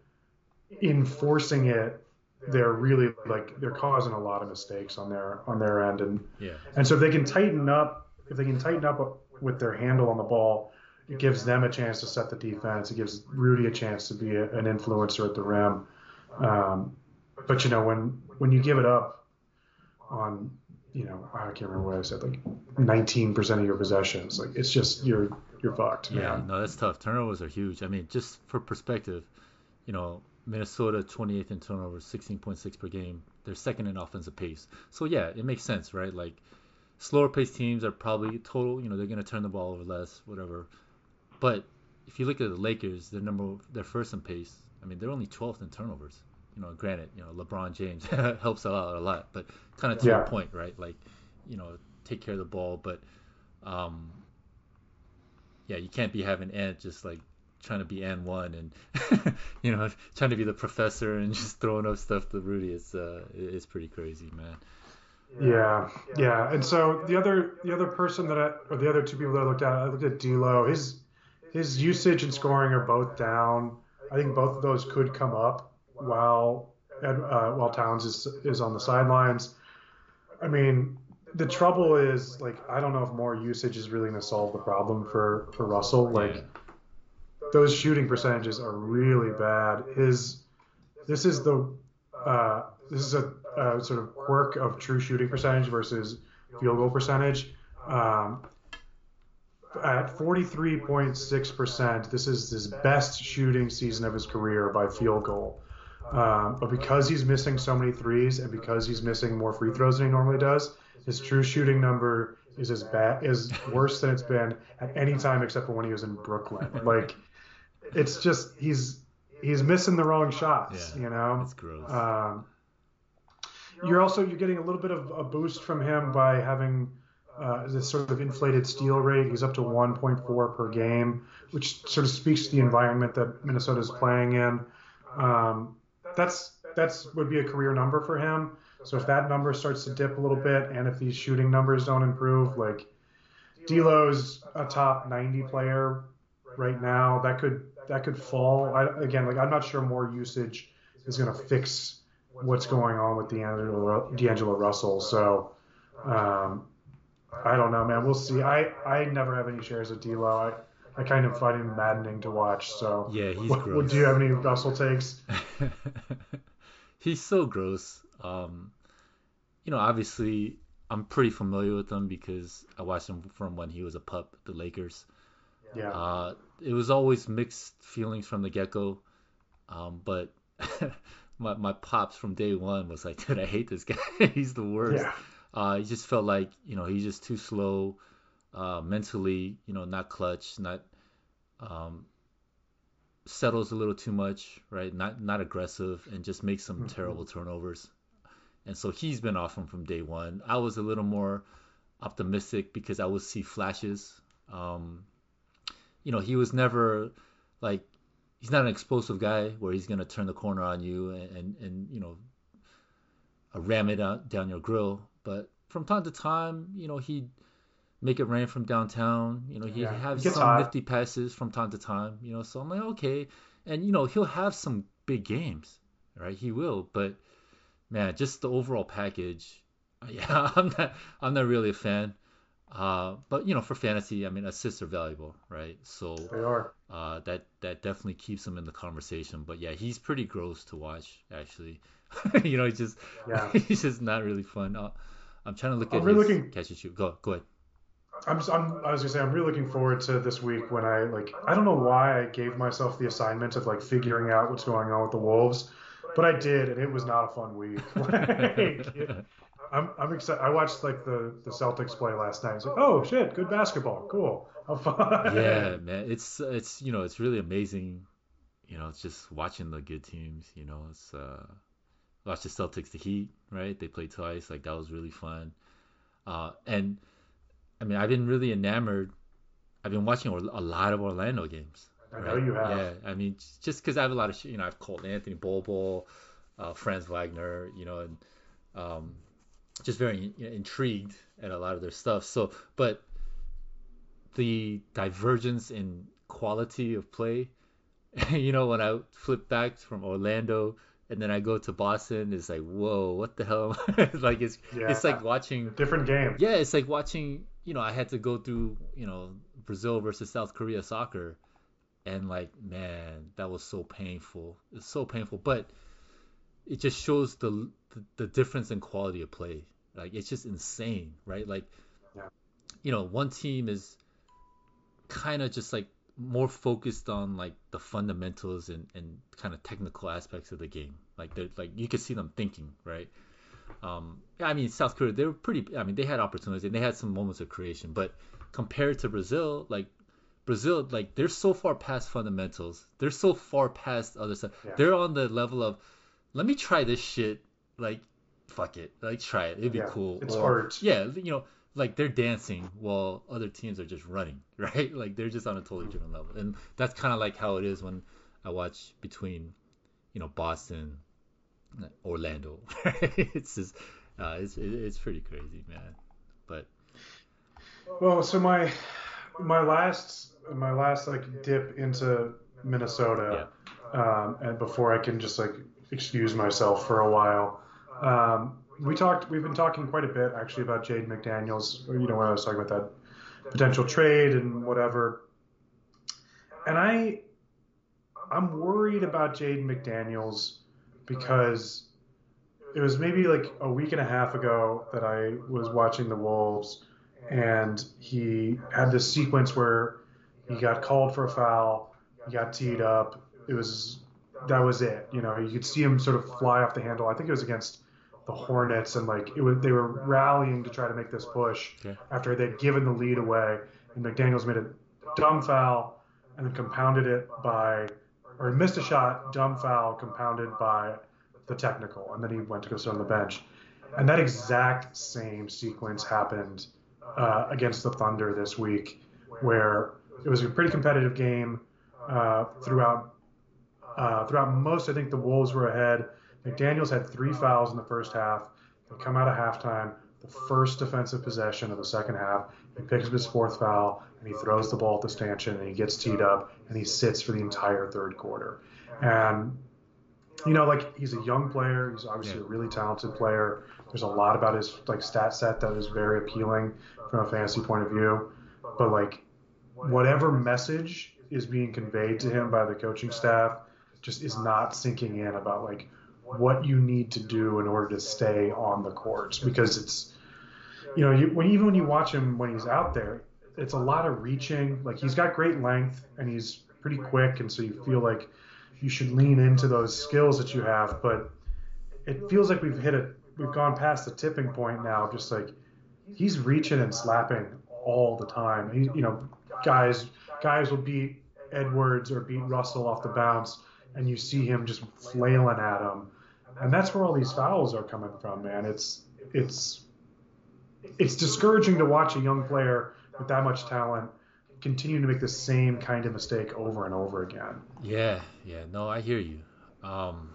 in forcing it, they're really like they're causing a lot of mistakes on their on their end, and yeah, and so if they can tighten up, if they can tighten up with their handle on the ball, it gives them a chance to set the defense. It gives Rudy a chance to be a, an influencer at the rim. Um, but you know when when you give it up on you know I can't remember what I said like 19% of your possessions, like it's just you're you're fucked. yeah. man. No, that's tough. Turnovers are huge. I mean, just for perspective, you know, Minnesota 28th in turnovers, 16.6 per game. They're second in offensive pace. So yeah, it makes sense, right? Like slower paced teams are probably total. You know, they're gonna turn the ball over less, whatever. But if you look at the Lakers, they're number, they're first in pace. I mean, they're only 12th in turnovers. You know, granted, you know, LeBron James helps out a lot, but kind of to Yeah. your point, right? Like, you know, take care of the ball, but um, yeah, you can't be having Ant just like trying to be AND1 and you know trying to be the professor and just throwing up stuff to Rudy. It's uh, it's pretty crazy, man. Yeah, yeah. And so the other the other person that I or the other two people that I looked at, I looked at D'Lo. His his usage and scoring are both down. I think both of those could come up while uh, while Towns is is on the sidelines. I mean, the trouble is like I don't know if more usage is really going to solve the problem for for Russell. Like those shooting percentages are really bad. His this is the uh, this is a, a sort of quirk of true shooting percentage versus field goal percentage. Um, at 43.6%, this is his best shooting season of his career by field goal. Um, but because he's missing so many threes and because he's missing more free throws than he normally does, his true shooting number is as bad is worse than it's been at any time except for when he was in Brooklyn. Like it's just he's he's missing the wrong shots, Yeah, you know. It's gross. Um, you're also you're getting a little bit of a boost from him by having uh, this sort of inflated steal rate. He's up to 1.4 per game, which sort of speaks to the environment that Minnesota is playing in. Um, that's that's would be a career number for him. So if that number starts to dip a little bit, and if these shooting numbers don't improve, like D'Lo's a top 90 player right now, that could that could fall. I, again, like I'm not sure more usage is going to fix what's going on with D'Angelo, D'Angelo Russell. So um, I don't know, man. We'll see. I, I never have any shares of D'Lo. I, I kind of find him maddening to watch. So yeah, he's what, gross. do you have any Russell takes? he's so gross. Um, you know, obviously, I'm pretty familiar with him because I watched him from when he was a pup, the Lakers. Yeah. Uh, it was always mixed feelings from the get go, um, but my my pops from day one was like, dude, I hate this guy. he's the worst. Yeah. Uh, he just felt like you know he's just too slow, uh, mentally, you know, not clutch, not um, settles a little too much, right? Not not aggressive, and just makes some mm-hmm. terrible turnovers. And so he's been off him from day one. I was a little more optimistic because I would see flashes. Um, you know, he was never like he's not an explosive guy where he's gonna turn the corner on you and and, and you know ram it out, down your grill. But from time to time, you know, he'd make it rain from downtown. You know, he'd Yeah, have some hot. nifty passes from time to time. You know, so I'm like, okay, and you know, he'll have some big games, right? He will, but man, just the overall package, yeah, I'm not, I'm not really a fan. Uh, but you know, for fantasy, I mean, assists are valuable, right? So They are. uh, that that definitely keeps him in the conversation. But yeah, he's pretty gross to watch, actually. you know, he's just Yeah. he's just not really fun. Uh, I'm trying to look I'm at really looking- catch and shoot. Go go ahead. I'm, I'm, I was gonna say I'm really looking forward to this week when I like I don't know why I gave myself the assignment of like figuring out what's going on with the Wolves, but I did and it was not a fun week. Like, it- I'm I'm excited. I watched like the the Celtics play last night. It's like oh shit, good basketball, cool, how fun. yeah, man, it's it's you know it's really amazing. You know, it's just watching the good teams. You know, it's uh, watch the Celtics, the Heat, right? They played twice. Like that was really fun. Uh, and I mean, I've been really enamored. I've been watching a lot of Orlando games. I know you have. Yeah, I mean, just because I have a lot of, you know, I've called Anthony Bol Bol, uh, Franz Wagner, you know, and um, just very you know, intrigued at a lot of their stuff. So, but the divergence in quality of play, you know, when I flip back from Orlando and then I go to Boston, it's like, whoa, what the hell? like it's Yeah. it's like watching Different game. yeah, it's like watching, you know, I had to go through, you know, Brazil versus South Korea soccer. And like, man, that was so painful. It's so painful, but it just shows the the, the difference in quality of play. Like it's just insane, right? Like Yeah. you know, one team is kind of just like more focused on like the fundamentals and, and kind of technical aspects of the game. Like they're like you could see them thinking, right? Um, I mean South Korea, they were pretty. I mean they had opportunities and they had some moments of creation, but compared to Brazil, like Brazil, like they're so far past fundamentals. They're so far past other stuff. Yeah. They're on the level of, let me try this shit. Like, fuck it, like try it. It'd be Yeah, cool. it's Or- art. Yeah, you know, like they're dancing while other teams are just running, right? Like they're just on a totally different level, and that's kind of like how it is when I watch between, you know, Boston, Orlando. it's just, uh, it's it's pretty crazy, man. But Well, so my my last my last like dip into Minnesota, um, and before I can just like excuse myself for a while, um, we talked. We've been talking quite a bit actually about Jaden McDaniels. You know, when I was talking about that potential trade and whatever, and I I'm worried about Jaden McDaniels because it was maybe like a week and a half ago that I was watching the Wolves and he had this sequence where he got called for a foul, he got teed up. It was that was it. You know, you could see him sort of fly off the handle. I think it was against the Hornets, and like it was, they were rallying to try to make this push Okay. after they'd given the lead away, and McDaniel's made a dumb foul and then compounded it by, or missed a shot, dumb foul compounded by the technical, and then he went to go sit on the bench. And that exact same sequence happened uh, against the Thunder this week, where it was a pretty competitive game uh, throughout. Uh, throughout most, I think the Wolves were ahead. McDaniels had three fouls in the first half. They come out of halftime. The first defensive possession of the second half, he picks up his fourth foul and he throws the ball at the Stanchion and he gets teed up and he sits for the entire third quarter. And you know, like he's a young player. He's obviously yeah. a really talented player. There's a lot about his like stat set that is very appealing from a fantasy point of view. But like whatever message is being conveyed to him by the coaching staff just is not sinking in about like what you need to do in order to stay on the court because it's you know you, when even when you watch him when he's out there it's a lot of reaching. Like he's got great length and he's pretty quick and so you feel like you should lean into those skills that you have but it feels like we've hit it we've gone past the tipping point now just like he's reaching and slapping all the time. He, you know guys guys will beat Edwards or beat Russell off the bounce and you see him just flailing at him and that's where all these fouls are coming from, man. It's it's it's discouraging to watch a young player with that much talent continue to make the same kind of mistake over and over again. Yeah, yeah, no, I hear you. Um,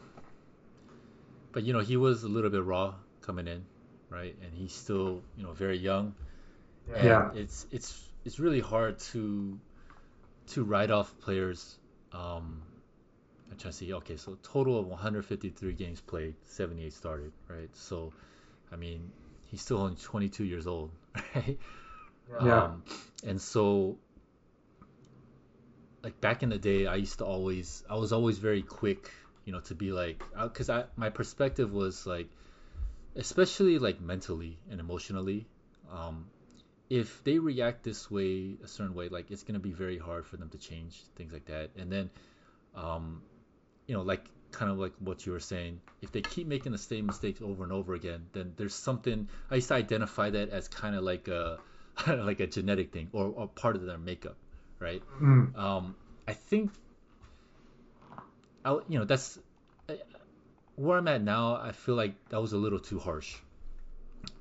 but you know, he was a little bit raw coming in, right? And he's still, you know, very young. And yeah. It's it's it's really hard to to write off players um, I'm trying to see. Okay, so total of 153 games played, 78 started, right? So, I mean, he's still only 22 years old, right? Yeah. Um, and so, like back in the day, I used to always, I was always very quick, you know, to be like, because I, my perspective was like, especially like mentally and emotionally, um, if they react this way, a certain way, like it's gonna be very hard for them to change things like that. And then, um, you know, like kind of like what you were saying, if they keep making the same mistakes over and over again, then there's something. I used to identify that as kind of like a like a genetic thing or, or part of their makeup, right? Mm. Um, I think, I, you know, that's where I'm at now. I feel like that was a little too harsh,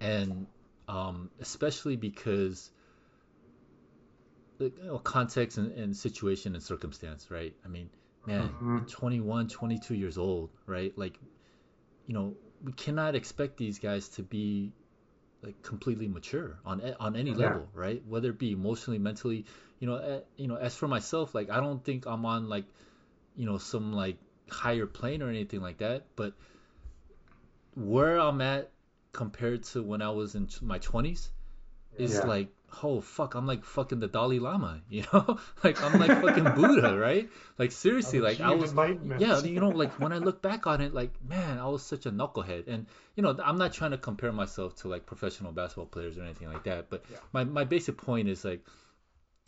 and um, especially because you know, context and, and situation and circumstance, right? I mean man, mm-hmm. 21, 22 years old, right? Like, you know, we cannot expect these guys to be like completely mature on on any yeah. level, right? Whether it be emotionally, mentally, you know, uh, you know. As for myself, like I don't think I'm on like, you know, some like higher plane or anything like that. But where I'm at compared to when I was in my 20s is yeah. like oh fuck, I'm like fucking the Dalai Lama, you know? like I'm like fucking Buddha, right? Like seriously, like I was Yeah, you know, like when I look back on it, like man, I was such a knucklehead. And you know, I'm not trying to compare myself to like professional basketball players or anything like that, but yeah. my my basic point is like,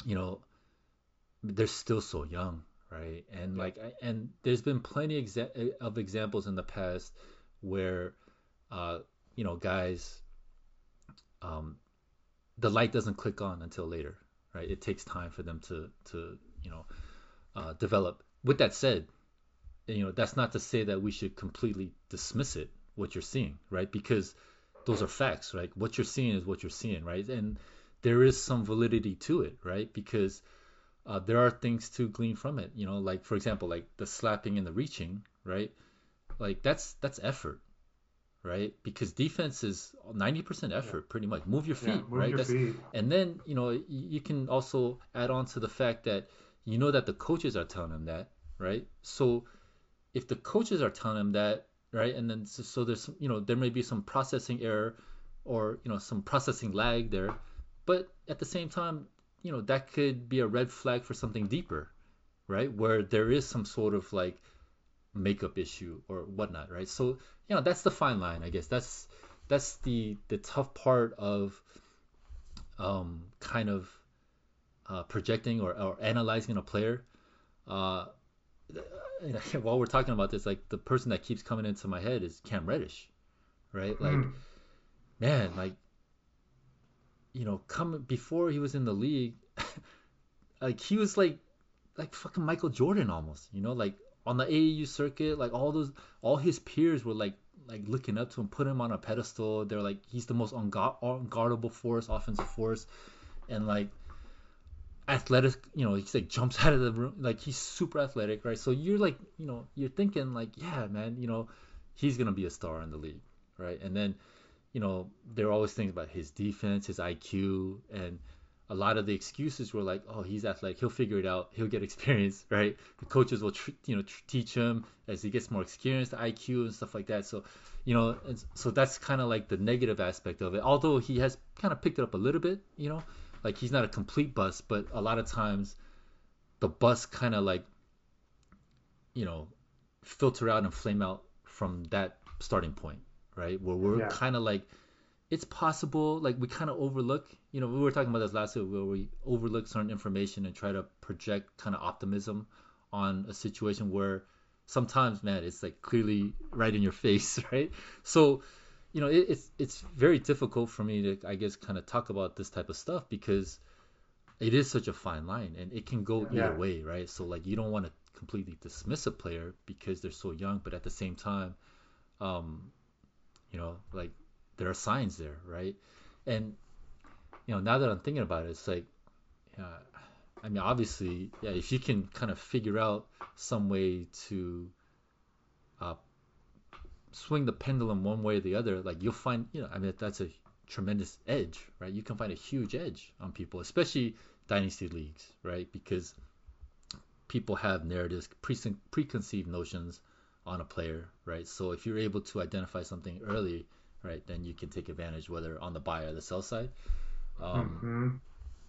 you know, they're still so young, right? And yeah. like and there's been plenty exa- of examples in the past where uh, you know, guys um the light doesn't click on until later, right? It takes time for them to to you know uh, develop. With that said, you know that's not to say that we should completely dismiss it what you're seeing, right? Because those are facts, right? What you're seeing is what you're seeing, right? And there is some validity to it, right? Because uh, there are things to glean from it, you know, like for example, like the slapping and the reaching, right? Like that's that's effort, right? Because defense is 90% effort, yeah. pretty much. Move your feet, yeah, move right? Your feet. And then, you know, you can also add on to the fact that you know that the coaches are telling him that, right? So if the coaches are telling him that, right, and then so, so there's, you know, there may be some processing error or, you know, some processing lag there, but at the same time, you know, that could be a red flag for something deeper, right? Where there is some sort of like makeup issue or whatnot, right? So you know that's the fine line, I guess. That's that's the the tough part of um, kind of uh, projecting or, or analyzing a player. Uh, while we're talking about this, like the person that keeps coming into my head is Cam Reddish, right? Like, mm. man, like you know, come before he was in the league, like he was like like fucking Michael Jordan almost, you know, like on the AAU circuit, like all those, all his peers were like like looking up to him, put him on a pedestal. They're like he's the most unguard- unguardable force, offensive force, and like athletic. You know, he's like jumps out of the room, like he's super athletic, right? So you're like, you know, you're thinking like, yeah, man, you know, he's gonna be a star in the league, right? And then, you know, they're always thinking about his defense, his IQ, and a lot of the excuses were like, oh, he's athletic, he'll figure it out, he'll get experience, right? The coaches will, tr- you know, tr- teach him as he gets more experience, the IQ and stuff like that. So, you know, and so that's kind of like the negative aspect of it. Although he has kind of picked it up a little bit, you know, like he's not a complete bust, but a lot of times the bust kind of like, you know, filter out and flame out from that starting point, right? Where we're Yeah. kind of like it's possible like we kind of overlook you know we were talking about this last week where we overlook certain information and try to project kind of optimism on a situation where sometimes man it's like clearly right in your face right? So you know it, it's it's very difficult for me to i guess kind of talk about this type of stuff because it is such a fine line and it can go either way right? So like you don't want to completely dismiss a player because they're so young but at the same time um you know like there are signs there right? And you know now that i'm thinking about it it's like yeah i mean obviously yeah if you can kind of figure out some way to uh swing the pendulum one way or the other like you'll find you know i mean that's a tremendous edge right? You can find a huge edge on people especially dynasty leagues right? Because people have narratives precon- preconceived notions on a player right? So if you're able to identify something early right then you can take advantage whether on the buy or the sell side um, Mhm.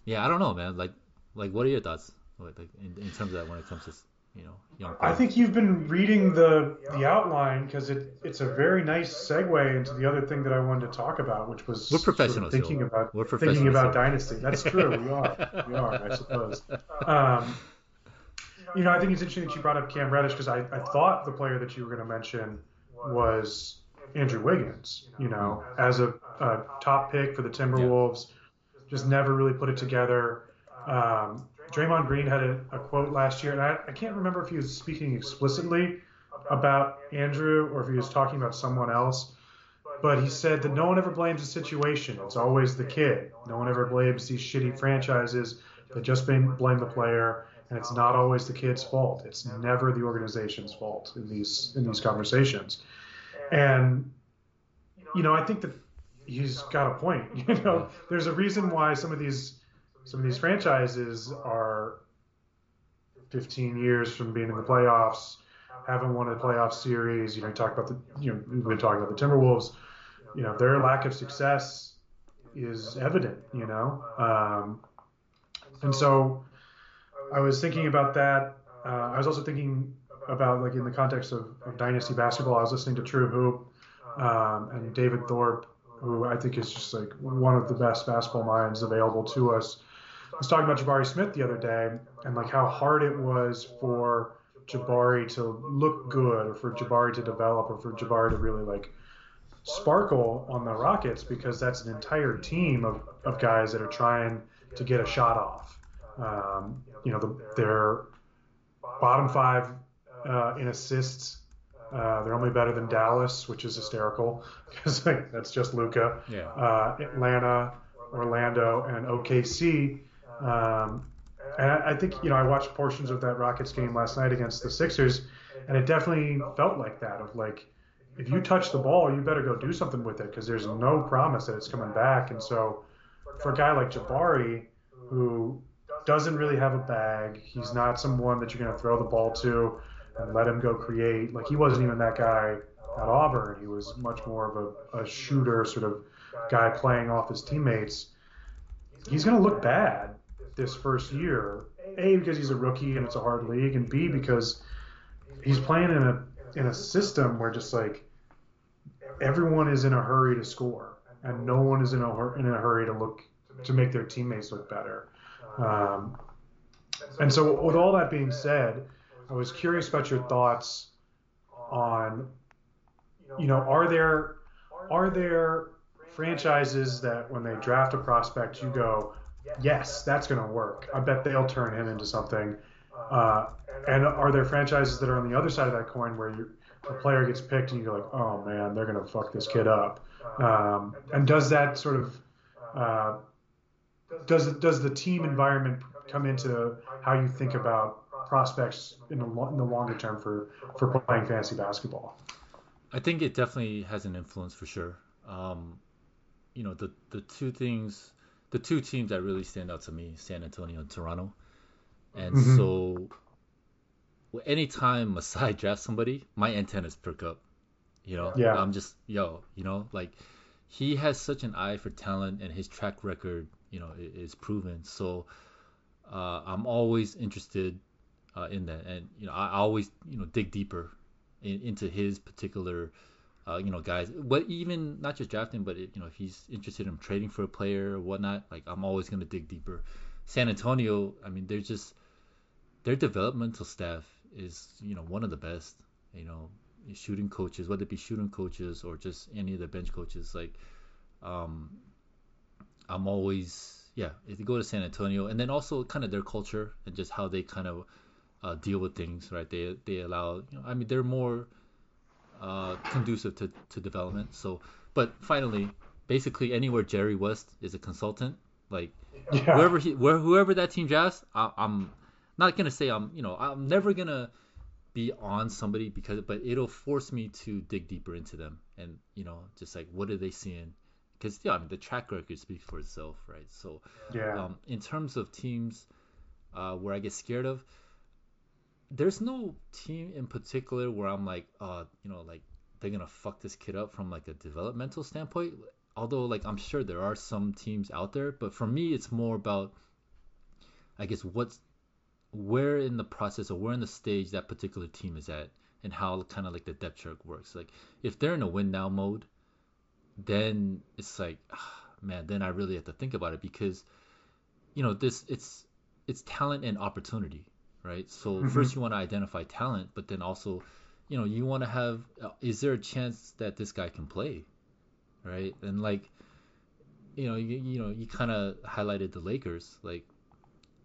yeah i don't know man like like what are your thoughts like, like, in, in terms of that when it comes to you know young I think you've been reading the the outline because it, it's a very nice segue into the other thing that I wanted to talk about, which was We're sort of thinking about We're thinking about dynasty. That's true. We are. We are. I suppose. Um, you know, I think it's interesting that you brought up Cam Reddish because I, I thought the player that you were going to mention was Andrew Wiggins. You know, as a, a top pick for the Timberwolves, just never really put it together. Um, Draymond Green had a, a quote last year, and I, I can't remember if he was speaking explicitly about Andrew or if he was talking about someone else. But he said that no one ever blames the situation. It's always the kid. No one ever blames these shitty franchises. They just blame, the player, and it's not always the kid's fault. It's never the organization's fault in these in these conversations. And you know, I think that he's got a point. You know, there's a reason why some of these some of these franchises are 15 years from being in the playoffs, haven't won a playoff series. You know, you talk about the, you know, we've been talking about the Timberwolves. You know, their lack of success is evident. You know, um, and so I was thinking about that. Uh, I was also thinking about like in the context of, of dynasty basketball. I was listening to True Hoop um, and David Thorpe, who I think is just like one of the best basketball minds available to us. I was talking about Jabari Smith the other day and like how hard it was for Jabari to look good or for Jabari to develop or for Jabari to really like sparkle on the Rockets because that's an entire team of, of guys that are trying to get a shot off. Um, you know, the, they're bottom five uh, in assists. Uh, they're only better than Dallas, which is hysterical because like, that's just Luka. yeah Uh, Atlanta, Orlando, and OKC. Um, and I, I think you know I watched portions of that Rockets game last night against the Sixers, and it definitely felt like that. Of like, if you touch the ball, you better go do something with it because there's no promise that it's coming back. And so, for a guy like Jabari, who doesn't really have a bag, he's not someone that you're going to throw the ball to and let him go create. Like he wasn't even that guy at Auburn. He was much more of a, a shooter, sort of guy playing off his teammates. He's going to look bad this first year. A because he's a rookie and it's a hard league, and B because he's playing in a in a system where just like everyone is in a hurry to score, and no one is in a in a hurry to look to make their teammates look better. Um, and so, with all that being said, I was curious about your thoughts on, you know, are there are there franchises that when they draft a prospect, you go, yes, that's going to work. I bet they'll turn him into something. Uh, and are there franchises that are on the other side of that coin where you a player gets picked and you're like, oh man, they're gonna fuck this kid up. Um, and does that sort of uh, does does the team environment come into how you think about prospects in the, in the longer term for for playing fantasy basketball? I think it definitely has an influence for sure. Um, you know, the the two things, the two teams that really stand out to me, San Antonio and Toronto. And mm-hmm. so, anytime Masai drafts somebody, my antennas perk up. You know, yeah. I'm just yo, you know, like he has such an eye for talent, and his track record, you know, is proven. So, uh, I'm always interested uh, in that, and you know, I always you know dig deeper in, into his particular uh, you know, guys. But even not just drafting, but it, you know, if he's interested in trading for a player or whatnot, like I'm always gonna dig deeper. San Antonio, I mean, they're just their developmental staff is you know one of the best. You know, shooting coaches, whether it be shooting coaches or just any of the bench coaches, like um, I'm always yeah. If you go to San Antonio, and then also kind of their culture and just how they kind of uh, deal with things, right? They they allow, you know, I mean, they're more uh, conducive to, to development. So, but finally, basically anywhere Jerry West is a consultant, like yeah. whoever he, where, whoever that team drafts, I, I'm not gonna say I'm, you know, I'm never gonna be on somebody because, but it'll force me to dig deeper into them and you know, just like what are they seeing? Because yeah, I mean the track record speaks for itself, right? So, yeah. Um, in terms of teams uh, where I get scared of, there's no team in particular where I'm like, uh, you know, like they're gonna fuck this kid up from like a developmental standpoint. Although, like, I'm sure there are some teams out there, but for me, it's more about, I guess, what's where in the process or where in the stage that particular team is at, and how kind of like the depth chart works. Like, if they're in a win now mode, then it's like, ah, man, then I really have to think about it because, you know, this it's it's talent and opportunity right? So mm-hmm. first you want to identify talent, but then also, you know, you want to have uh, is there a chance that this guy can play, right? And like, you know, you, you know, you kind of highlighted the Lakers. Like,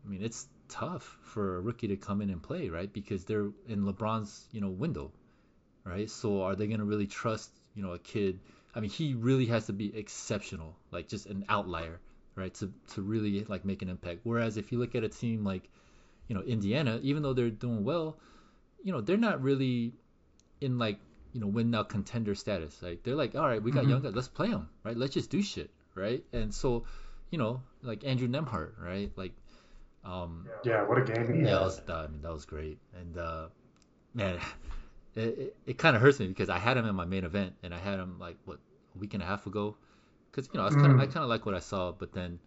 I mean, it's tough for a rookie to come in and play, right? Because they're in LeBron's, you know, window, right? So are they going to really trust, you know, a kid? I mean, he really has to be exceptional, like just an outlier, right? To to really like make an impact. Whereas if you look at a team like you know Indiana, even though they're doing well, you know they're not really in like you know win now contender status. Like they're like, all right, we got mm-hmm. young guys, let's play them, right? Let's just do shit, right? And so, you know, like Andrew Nembhard, right? Like, um, yeah, what a game yeah, had. Was, I mean, that was great, and uh, man, it, it, it kind of hurts me because I had him in my main event, and I had him like what a week and a half ago, because you know I was kind of mm. I kind of like what I saw, but then,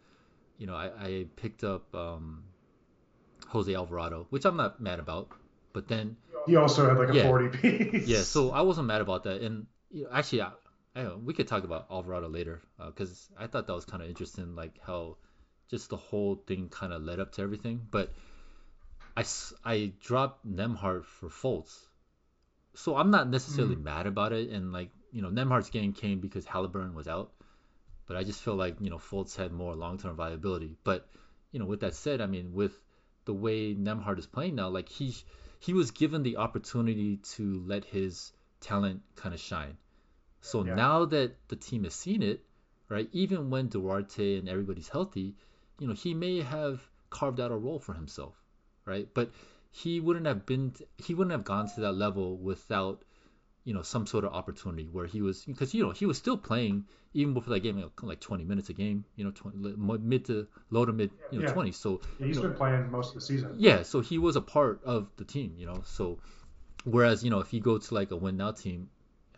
you know, I, I picked up um, Jose Alvarado, which I'm not mad about. But then he also had like a yeah, 40 piece. Yeah, so I wasn't mad about that. And you know, actually, I, I know, we could talk about Alvarado later because uh, I thought that was kind of interesting, like how just the whole thing kind of led up to everything. But I, I dropped Nembhard for Fultz. So I'm not necessarily mm. mad about it. And like, you know, Nembhard's game came because Halliburton was out. But I just feel like, you know, Fultz had more long term viability. But, you know, with that said, I mean, with the way Nembhard is playing now, like he he was given the opportunity to let his talent kind of shine. So yeah. now that the team has seen it, right, even when Duarte and everybody's healthy, you know, he may have carved out a role for himself, right? But he wouldn't have been he wouldn't have gone to that level without you know some sort of opportunity where he was because you know he was still playing even before that game like 20 minutes a game you know 20, mid to low to mid you know yeah. 20 so yeah, he's you know, been playing most of the season. Yeah so he was a part of the team you know so whereas you know if you go to like a win now team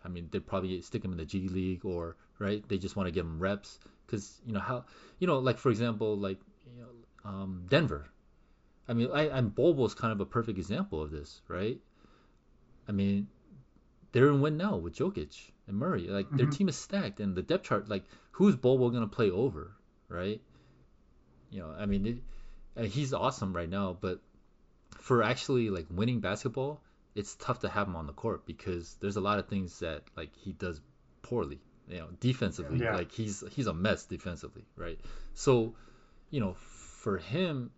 I mean they'd probably stick him in the G League or right they just want to give him reps because you know how you know like for example like you know, um, Denver. I mean I, and Bol is kind of a perfect example of this right? I mean they're in win now with Jokic and Murray. Like mm-hmm. their team is stacked, and the depth chart. Like who's Bol Bol gonna play over, right? You know, I mean, it, uh, he's awesome right now, but for actually like winning basketball, it's tough to have him on the court because there's a lot of things that like he does poorly. You know, defensively, yeah. like he's he's a mess defensively, right? So, you know, for him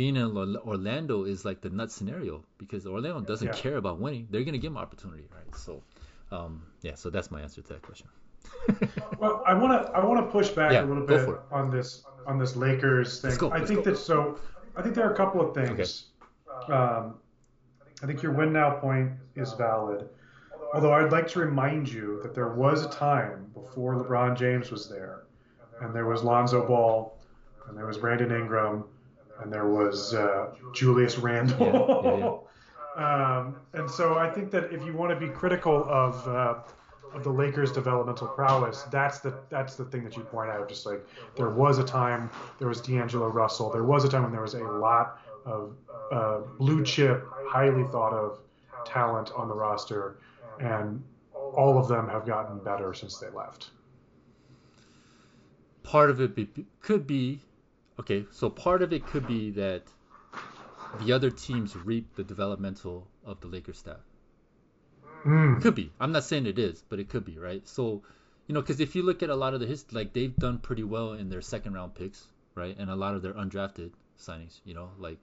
being in Orlando is like the nut scenario because Orlando doesn't yeah. care about winning. They're gonna give him opportunity, right? So, um, yeah. So that's my answer to that question. well, I want to I want to push back yeah, a little bit on this on this Lakers thing. Go, I think go. that so I think there are a couple of things. Okay. Um, I think your win now point is valid. Although I'd like to remind you that there was a time before LeBron James was there, and there was Lonzo Ball, and there was Brandon Ingram, and there was uh, Julius Randle. Yeah, yeah, yeah. um, and so I think that if you want to be critical of uh, of the Lakers' developmental prowess, that's the that's the thing that you point out. Just like there was a time, there was D'Angelo Russell. There was a time when there was a lot of uh, blue chip, highly thought of talent on the roster, and all of them have gotten better since they left. Part of it be, could be, okay, so part of it could be that the other teams reap the developmental of the Lakers staff. Mm. Could be. I'm not saying it is, but it could be, right? So, you know, because if you look at a lot of the history, like they've done pretty well in their second round picks, right, and a lot of their undrafted signings, you know, like,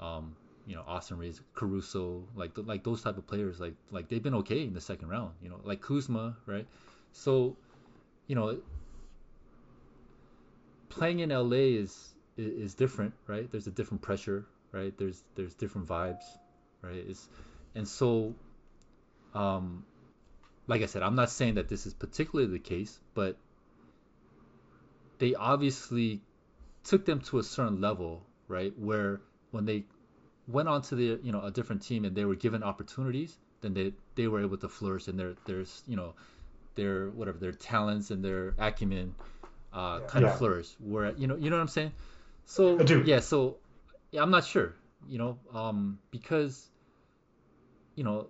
um, you know, Austin Reaves, Caruso, like like those type of players, like like they've been okay in the second round, you know, like Kuzma, right? So, you know, playing in LA is is different, right? There's a different pressure, right? There's there's different vibes, right? It's and so um, like I said, I'm not saying that this is particularly the case, but they obviously took them to a certain level, right? Where when they went on to the you know a different team and they were given opportunities, then they they were able to flourish and their their you know their whatever their talents and their acumen uh, kind yeah. of flourish. Where you know you know what I'm saying? So yeah, so yeah, I'm not sure, you know, um, because you know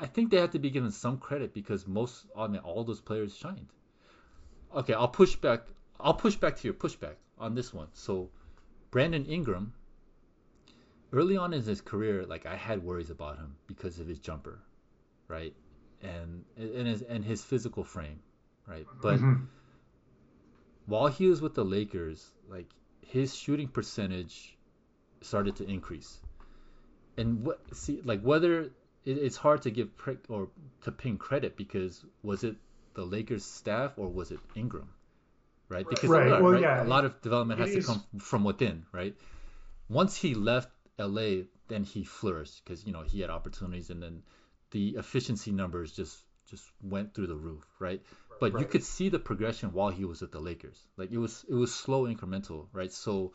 I think they have to be given some credit because most, I mean, all those players shined. Okay, I'll push back. I'll push back to your pushback on this one. So, Brandon Ingram, early on in his career, like I had worries about him because of his jumper, right, and and his and his physical frame, right. But mm-hmm. while he was with the Lakers, like his shooting percentage started to increase, and what see like whether it, it's hard to give prick or to pin credit because was it the Lakers staff or was it Ingram, right? Because right. A, lot, well, right? Yeah. a lot of development has to come from within, right? Once he left LA, then he flourished because you know he had opportunities and then the efficiency numbers just just went through the roof, right? But right. you could see the progression while he was at the Lakers. Like it was it was slow incremental, right? So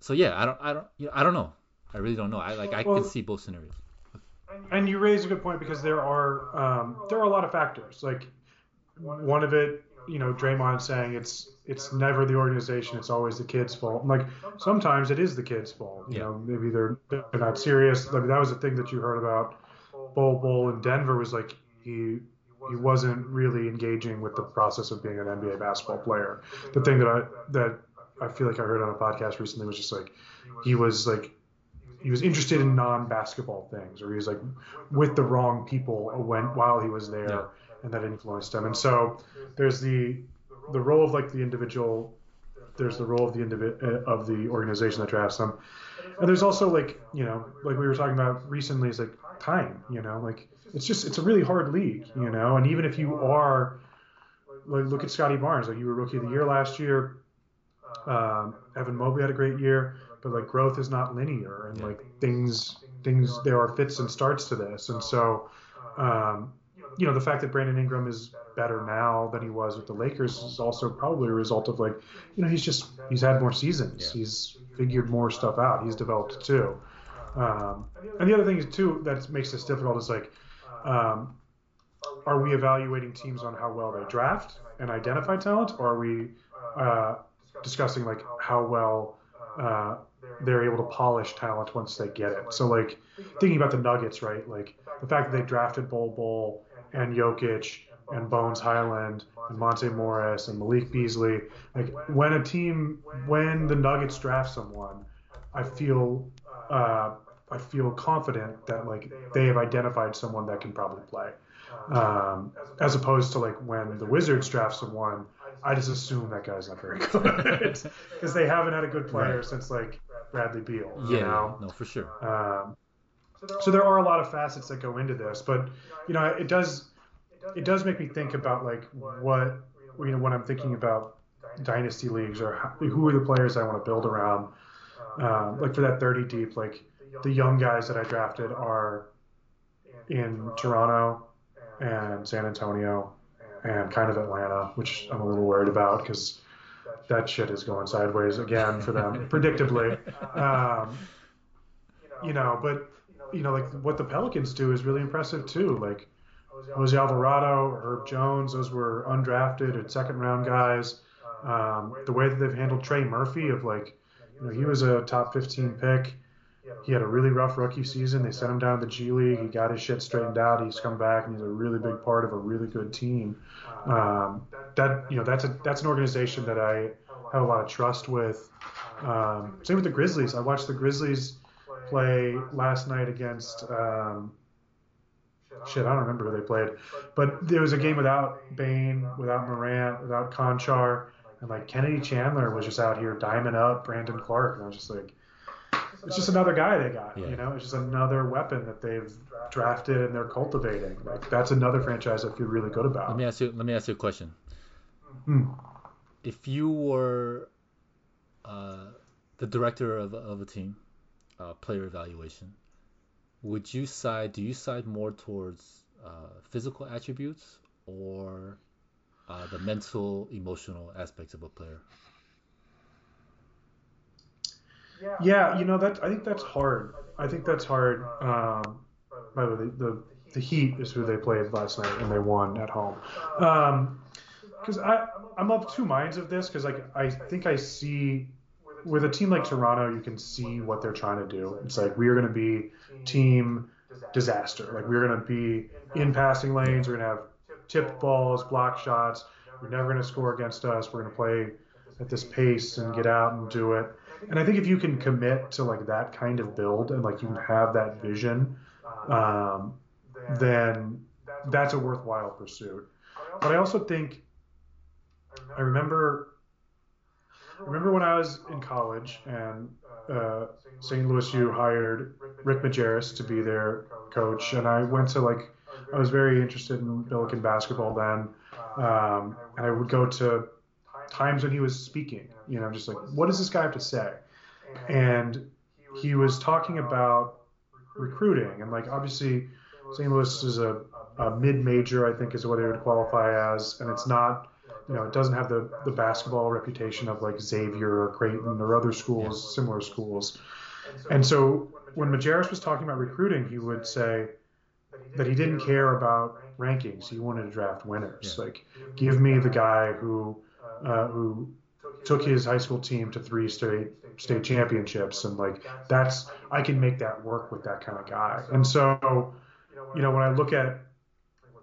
so yeah, I don't I don't you know, I don't know. I really don't know. I like I well, can see both scenarios and you raise a good point because there are um, there are a lot of factors. Like one of it, you know, Draymond saying it's it's never the organization, it's always the kid's fault. Like sometimes it is the kid's fault. You yeah. know, maybe they're they're not serious. I mean, that was the thing that you heard about Bol Bol in Denver was like he he wasn't really engaging with the process of being an NBA basketball player. The thing that I that I feel like I heard on a podcast recently was just like he was like he was interested in non-basketball things, or he was like with the wrong people when while he was there, yeah. and that influenced him. And so there's the the role of like the individual. There's the role of the individ uh, of the organization that drafts them, and there's also like you know like we were talking about recently is like time. You know like it's just it's a really hard league. You know, and even if you are like look at Scottie Barnes, like you were rookie of the year last year. Um, Evan Mobley had a great year but like growth is not linear and like things things there are fits and starts to this and so um, you know the fact that Brandon Ingram is better now than he was with the Lakers is also probably a result of like you know he's just he's had more seasons yeah. he's figured more stuff out he's developed too um, and the other thing is too that makes this difficult is like um, are we evaluating teams on how well they draft and identify talent or are we uh, discussing like how well uh, they're able to polish talent once they get it. So like thinking about the Nuggets, right? Like the fact that they drafted Bol Bol and Jokic and Bones Hyland and Monte Morris and Malik Beasley. Like when a team, when the Nuggets draft someone, I feel, uh, I feel confident that like they have identified someone that can probably play, um, as opposed to like when the Wizards draft someone. I just assume that guy's not very good because they haven't had a good player right. since like Bradley Beal. Yeah, you know? no, for sure. Um, so there are a lot of facets that go into this, but you know, it does it does make me think about like what you know when I'm thinking about dynasty leagues or how, who are the players I want to build around. Um, like for that 30 deep, like the young guys that I drafted are in Toronto and San Antonio and kind of Atlanta, which I'm a little worried about because that shit is going sideways again for them, predictably. Um, you know, but you know, like what the Pelicans do is really impressive too. Like Jose Alvarado, Herb Jones, those were undrafted and second round guys. Um, the way that they've handled Trey Murphy, of like, you know, he was a top 15 pick. He had a really rough rookie season. They sent him down to the G League. He got his shit straightened out. He's come back and he's a really big part of a really good team. Um, that you know, that's a that's an organization that I have a lot of trust with. Um, same with the Grizzlies. I watched the Grizzlies play last night against. Um, shit, I don't remember who they played, but there was a game without Bane, without Morant, without Konchar, and like Kennedy Chandler was just out here diming up Brandon Clarke, and I was just like, it's just another guy they got. Yeah. You know, it's just another weapon that they've drafted and they're cultivating. Like that's another franchise I feel really good about. Let me ask you. Let me ask you a question. Hmm. If you were uh, the director of, of a team, uh, player evaluation, would you side? Do you side more towards uh, physical attributes or uh, the mental, emotional aspects of a player? Yeah, you know that I think that's hard. I think that's hard. Um, by the way, the the Heat is who they played last night, and they won at home. Because um, I I'm of two minds of this because like I think I see with a team like Toronto, you can see what they're trying to do. It's like we are going to be team disaster. Like we're going to be in passing lanes. We're going to have tipped balls, block shots. We're never going to score against us. We're going to play at this pace and get out and do it. And I think if you can commit to like that kind of build and like you can have that vision, um, then that's a worthwhile pursuit. But I also think I remember I remember when I was in college and uh, St. Louis U hired Rick Majerus to be their coach, and I went to like I was very interested in Billiken basketball then, um, and I would go to times when he was speaking. You know, just like what does this guy have to say? And he was talking about recruiting, and like obviously St. Louis is a, a mid-major, I think is what they would qualify as, and it's not you know, it doesn't have the, the basketball reputation of like Xavier or Creighton or other schools, similar schools. And so when Majerus was talking about recruiting, he would say that he didn't care about rankings. He wanted to draft winners. Yeah. Like, give me the guy who uh, who took his high school team to three state state championships, and like that's I can make that work with that kind of guy. And so, you know, when I look at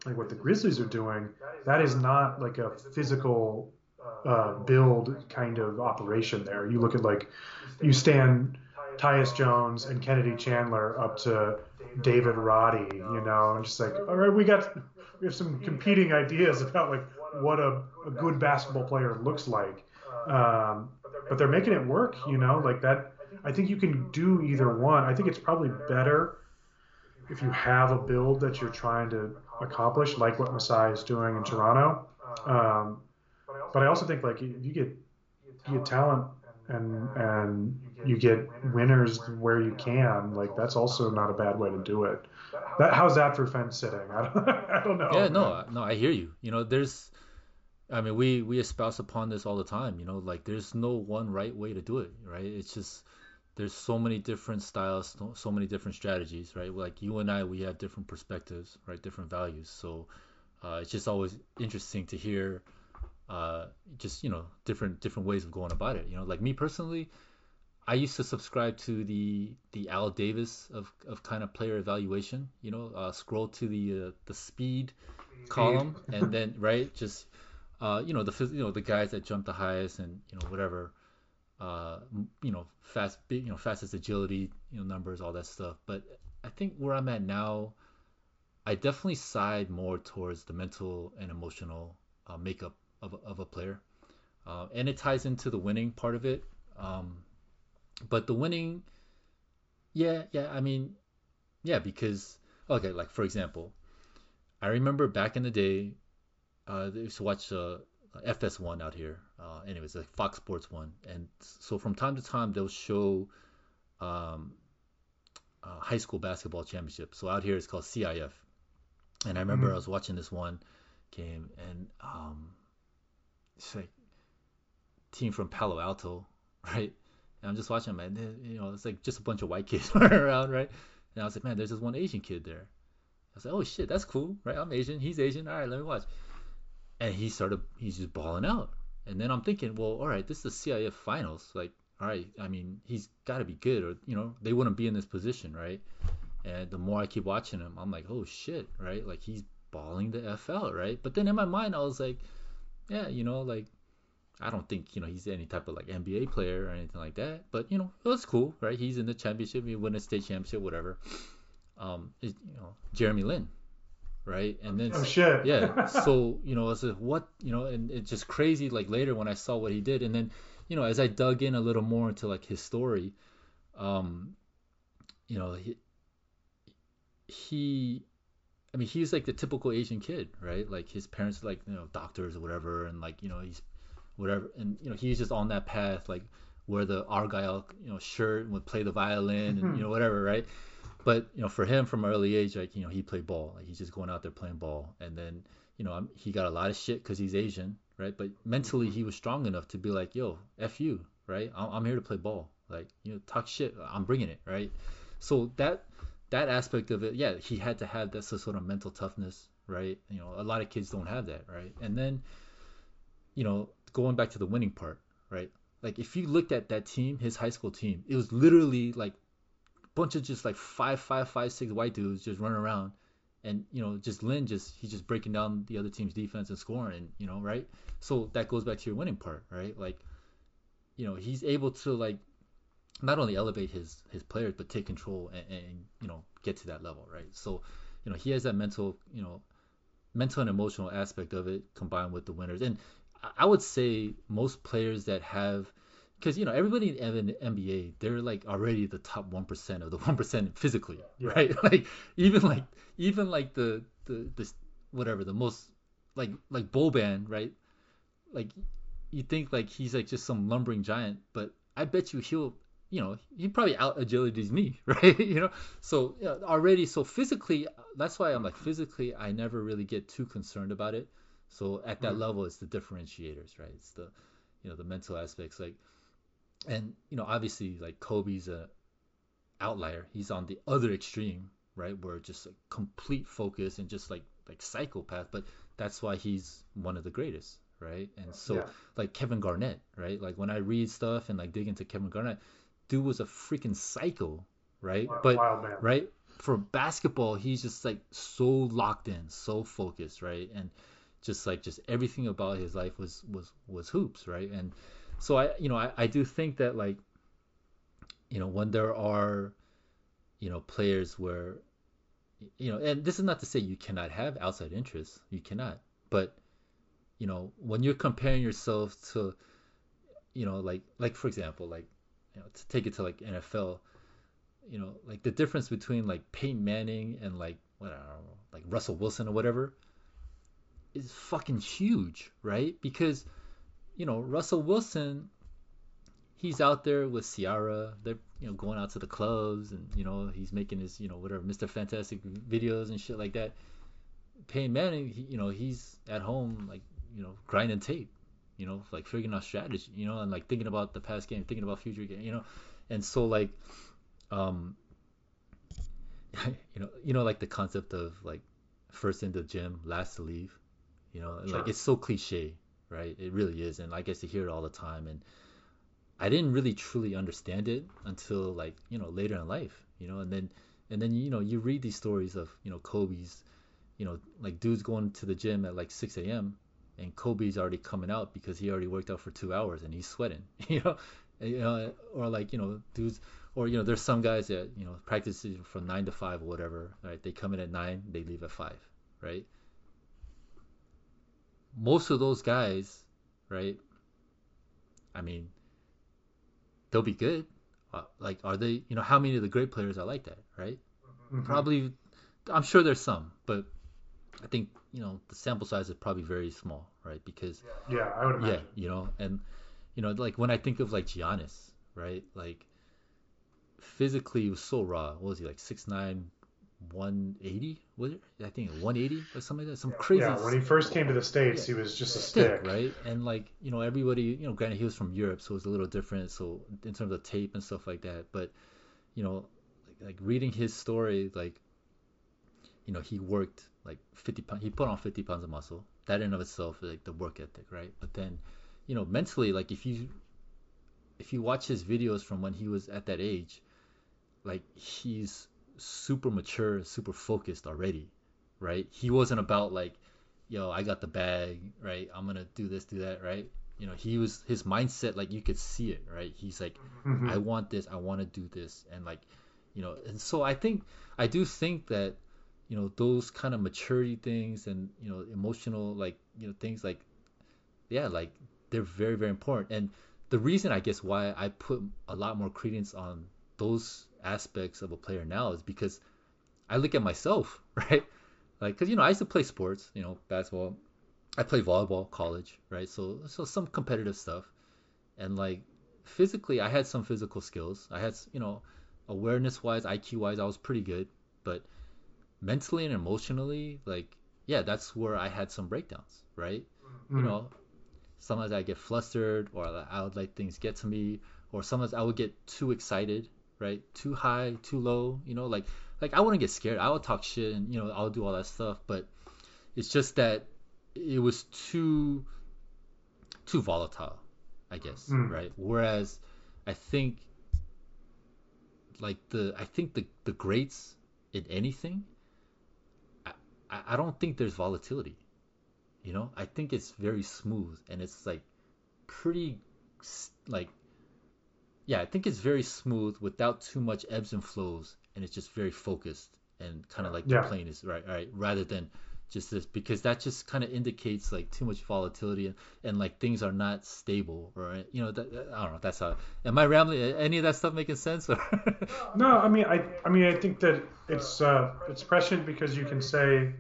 like what the Grizzlies are doing, that is not like a physical uh, build kind of operation there. You look at like you stand Tyus Jones and Kennedy Chandler up to David Roddy, you know, and just like, all right, we got we have some competing ideas about like what a, a good basketball player looks like. Um, but they're making it work, you know, like that. I think you can do either one. I think it's probably better if you have a build that you're trying to accomplish, like what Masai is doing in Toronto. Um, but I also think like if you get you get talent and and you get winners where you can, like that's also not a bad way to do it. That how's that for fence sitting? I don't, I don't know. Yeah, no, no, I hear you. You know, there's, I mean, we we espouse upon this all the time. You know, like there's no one right way to do it, right? It's just there's so many different styles, so many different strategies, right? Like you and I, we have different perspectives, right? Different values. So uh, it's just always interesting to hear, uh, just you know, different different ways of going about it. You know, like me personally, I used to subscribe to the the Al Davis of, of kind of player evaluation. You know, uh, scroll to the uh, the speed column and then right, just uh, you know the you know the guys that jump the highest and you know whatever uh, you know, fast, you know, fastest agility, you know, numbers, all that stuff. But I think where I'm at now, I definitely side more towards the mental and emotional uh, makeup of, of a player. uh, and it ties into the winning part of it. Um, but the winning, yeah, yeah. I mean, yeah, because okay, like for example, I remember back in the day, uh, they used to watch uh, FS1 out here. Uh, anyways, like Fox Sports One, and so from time to time they'll show um, uh, high school basketball championship. So out here it's called CIF, and I remember Mhm. I was watching this one game, and um, it's like team from Palo Alto, right? And I'm just watching, man. You know, it's like just a bunch of white kids around, right? And I was like, man, there's this one Asian kid there. I was like, oh shit, that's cool, right? I'm Asian, he's Asian. All right, let me watch. And he started, he's just balling out. And then I'm thinking, well, all right, this is the CIF finals. Like, all right, I mean, he's got to be good, or you know, they wouldn't be in this position, right? And the more I keep watching him, I'm like, oh shit, right? Like he's balling the f out, right? But then in my mind, I was like, yeah, you know, like I don't think you know he's any type of like NBA player or anything like that. But you know, it was cool, right? He's in the championship, he won a state championship, whatever. Um, you know, Jeremy Lin, right? And then Oh shit. yeah so you know I was like what? You know and it's just crazy like later when I saw what he did. And then you know as I dug in a little more into like his story um you know he he I mean he's like the typical Asian kid right? Like his parents are like you know doctors or whatever. And like you know he's whatever. And you know he's just on that path like wear the argyle you know shirt and would play the violin and you know whatever right but you know for him from an early age like you know he played ball. Like he's just going out there playing ball. And then you know I'm, he got a lot of shit because he's asian right? But mentally mm-hmm. he was strong enough to be like yo f you right? I'm, I'm here to play ball. Like you know talk shit. I'm bringing it right? So that that aspect of it yeah he had to have that sort of mental toughness right? You know a lot of kids don't have that right? And then you know going back to the winning part right? Like if you looked at that team his high school team it was literally like bunch of just like five, five, five, six white dudes just running around, and you know, just Lin just he's just breaking down the other team's defense and scoring, and you know, right? So that goes back to your winning part, right? Like, you know, he's able to like not only elevate his his players but take control and, and you know get to that level, right? So, you know, he has that mental, you know, mental and emotional aspect of it combined with the winners, and I would say most players that have because you know everybody in the NBA they're like already the top one percent of the one percent physically, Yeah. right? Like even like even like the the the whatever the most like like Boban, right? Like you think like he's like just some lumbering giant, but I bet you he'll you know he probably out agilities me, right? you know, so yeah, already so physically that's why I'm like physically I never really get too concerned about it. So at that Mhm. level, it's the differentiators, right? It's the you know the mental aspects like and you know obviously like Kobe's a outlier. He's on the other extreme right where just a complete focus and just like like psychopath but that's why he's one of the greatest right? And so Yeah. like Kevin Garnett right? Like when I read stuff and like dig into Kevin Garnett dude was a freaking psycho right? Wild- but wild right for basketball he's just like so locked in so focused right? And just like just everything about his life was was was hoops right? And so i you know i, I do think that like you know when there are you know players where you know and this is not to say you cannot have outside interests you cannot but you know when you're comparing yourself to you know like like for example like you know to take it to like NFL you know like the difference between like Peyton Manning and like what I don't know like Russell Wilson or whatever is fucking huge right? Because you know Russell Wilson he's out there with Ciara they're you know going out to the clubs and you know he's making his you know whatever Mr. Fantastic videos and shit like that Peyton Manning he, you know he's at home like you know grinding tape you know like figuring out strategy you know and like thinking about the past game thinking about future game you know and so like um you know you know like the concept of like first in the gym last to leave you know Sure. like it's so cliche right? It really is and i guess to hear it all the time and i didn't really truly understand it until like you know later in life you know and then and then you know you read these stories of you know kobe's you know like dudes going to the gym at like 6 a.m and kobe's already coming out because he already worked out for two hours and he's sweating you know? You know or like you know dudes or you know there's some guys that you know practice from nine to five or whatever right? They come in at nine they leave at five right most of those guys right I mean, they'll be good. Uh, like, are they? You know, how many of the great players are like that, right? Mhm. Probably, I'm sure there's some, but I think you know the sample size is probably very small, right? Because Yeah, I would imagine. yeah, you know, and you know, like when I think of like Giannis, right? Like physically, he was so raw. What was he like 6'9", 180? Was it? I think 180 or something like that. Some crazy Yeah, when he first came to the states, Yeah. he was just a stick, stick. right? And like you know, everybody, you know, granted he was from Europe, so it was a little different. So in terms of tape and stuff like that, but you know, like, like reading his story, like you know, he worked like 50 pounds. He put on 50 pounds of muscle. That in of itself, is, like the work ethic, right? But then, you know, mentally, like if you if you watch his videos from when he was at that age, like he's super mature, super focused already, right? He wasn't about like, yo, I got the bag, right? I'm gonna do this, do that, right? You know, he was his mindset, like you could see it, right? He's like, Mhm. I want this, I want to do this, and like, you know, and so I think I do think that, you know, those kind of maturity things and you know, emotional like you know things like, yeah, like they're very very important. And the reason I guess why I put a lot more credence on those aspects of a player now is because I look at myself, right? Like, cause you know I used to play sports, you know, basketball. I played volleyball, college, right? So so some competitive stuff, and like physically, I had some physical skills. I had, you know, awareness wise, IQ wise, I was pretty good. But mentally and emotionally, like, yeah, that's where I had some breakdowns, right? You Mhm. know, sometimes I get flustered or I would let things get to me, or sometimes I would get too excited, right? Too high, too low, you know, like like I wouldn't get scared. I would talk shit and you know, I'll do all that stuff, but it's just that it was too too volatile, I guess, Mm. right? Whereas I think like the I think the the greats in anything I, I I don't think there's volatility. You know, I think it's very smooth and it's like pretty like yeah, I think it's very smooth without too much ebbs and flows and it's just very focused and kind of like Yeah. the plane is right right rather than just this because that just kind of indicates like too much volatility and, and like things are not stable or you know that, I don't know that's how am I rambling? Any of that stuff making sense? Or No, I mean, I, I mean, I think that it's, uh, it's prescient because you can say,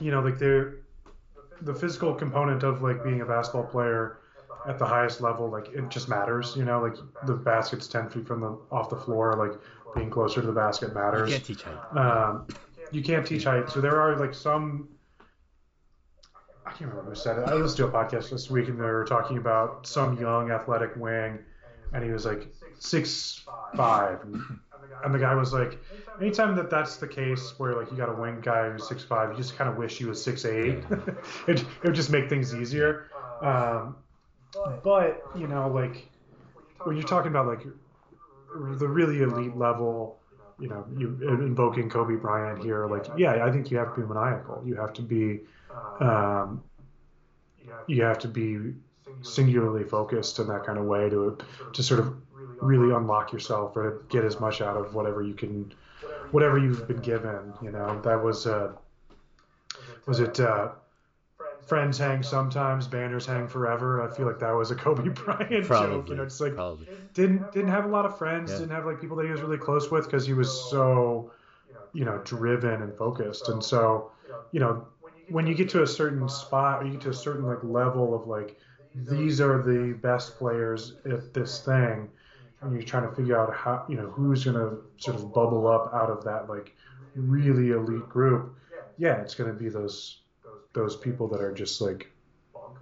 you know, like the, the physical component of like being a basketball player at the highest level, like it just matters. You know, like the basket's ten feet from the off the floor, like being closer to the basket matters. you can't teach height Um, you can't teach height. So there are like some. I can't remember who said it. I listened to a podcast this week and they were talking about some young athletic wing, and he was like six five, and, and the guy was like, anytime that that's the case where like you got a wing guy who's six five, you just kind of wish he was six eight. it, it would just make things easier. Um, but you know, like when you're talking about like the really elite level, you know, you invoking Kobe Bryant here, like yeah, I think you have to be maniacal. You have to be, um, you have to be singularly focused in that kind of way to to sort of really unlock yourself or get as much out of whatever you can, whatever you've been given. You know, that was uh, was it. Uh, Friends hang sometimes, banners hang forever. I feel like that was a Kobe Bryant joke. You know, it's like probably didn't didn't have a lot of friends, Yeah. didn't have like people that he was really close with because he was so, you know, driven and focused. And so, you know, when you get to a certain spot, or you get to a certain like level of like, these are the best players at this thing, and you're trying to figure out how, you know, who's gonna sort of bubble up out of that like really elite group. Yeah, it's gonna be those those people that are just like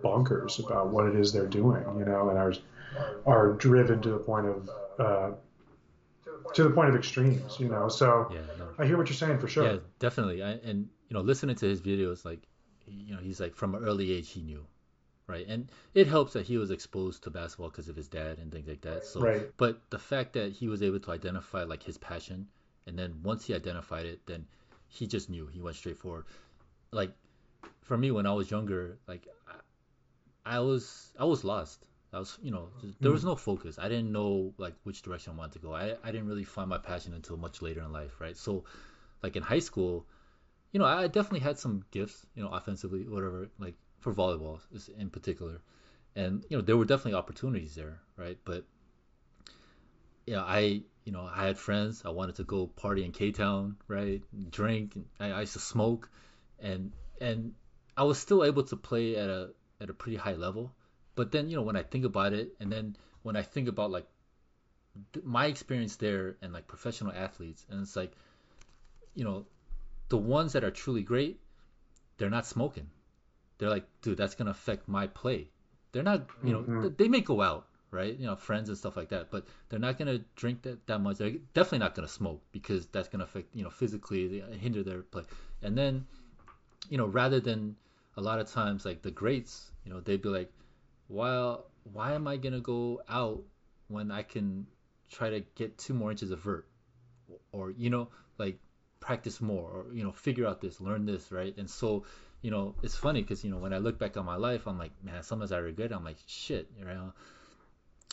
bonkers about what it is they're doing, you know, and are are driven to the point of uh, to the point of extremes, you know. So yeah no I hear what you're saying for sure. Yeah, definitely. I, and you know, listening to his videos, like, you know, he's like from an early age he knew, right? And it helps that he was exposed to basketball because of his dad and things like that. So, Right. but the fact that he was able to identify like his passion, and then once he identified it, then he just knew. He went straight forward. Like, for me, when I was younger, like, I, I was I was lost. I was, you know, there was hmm. no focus. I didn't know like which direction I wanted to go. I, I didn't really find my passion until much later in life, right? So, like in high school, you know, I definitely had some gifts, you know, offensively, whatever, like for volleyball in particular. and you know there were definitely opportunities there, right? But yeah, I you know I had friends. I wanted to go party in K Town, right? Drink. I, I used to smoke, and and I was still able to play at a at a pretty high level. But then you know when I think about it, and then when I think about like my experience there and like professional athletes, and it's like, you know, the ones that are truly great, they're not smoking. They're like, dude, that's gonna affect my play. They're not, you know, mm-hmm. they may go out, right? You know, friends and stuff like that, but they're not gonna drink that, that much. They're definitely not gonna smoke because that's gonna affect, you know, physically hinder their play. And then, you know, rather than a lot of times like the greats, you know, they'd be like, well, why am I gonna go out when I can try to get two more inches of vert, or you know, like practice more, or you know, figure out this, learn this, right? And so, you know, it's funny because you know when I look back on my life, I'm like, man, sometimes I regret. It. I'm like, shit, you know,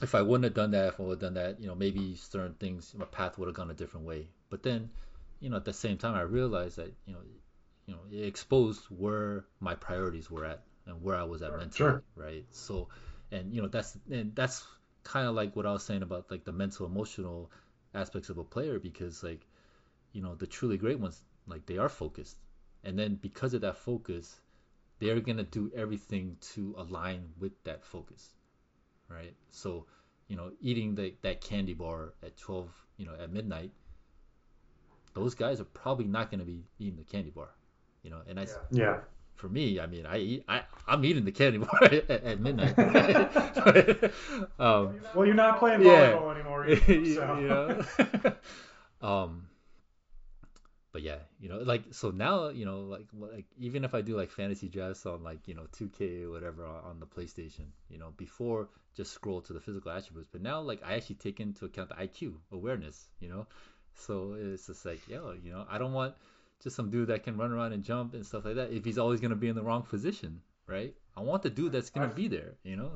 if I wouldn't have done that, if I would have done that, you know, maybe certain things, my path would have gone a different way. But then, you know, at the same time, I realized that you know, you know, it exposed where my priorities were at and where I was at mentally, sure. right? So, and you know, that's and that's kind of like what I was saying about like the mental emotional aspects of a player because like you know the truly great ones like they are focused and then because of that focus they're gonna do everything to align with that focus right so you know eating the, that candy bar at 12 you know at midnight those guys are probably not gonna be eating the candy bar you know and I yeah for me, I mean, I eat, I, I'm eating the candy bar at, at midnight. um, well, you're not playing volleyball yeah. anymore, either, so. you know. um, but yeah, you know, like so now, you know, like like even if I do like fantasy drafts on like you know 2K or whatever on, on the PlayStation, you know, before just scroll to the physical attributes, but now like I actually take into account the IQ awareness, you know. So it's just like, yo, you know, I don't want just some dude that can run around and jump and stuff like that if he's always going to be in the wrong position, right? I want the dude that's going to be there, you know?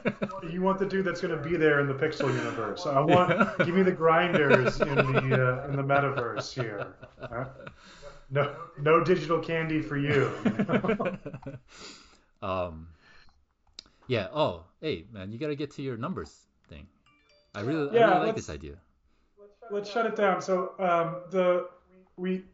you want the dude that's going to be there in the pixel universe. I want give me the grinders in the uh, in the metaverse here. Huh? No no digital candy for you. um yeah, oh, hey man, you got to get to your numbers thing. I really yeah, I really like this idea. Let's shut it down. So um the we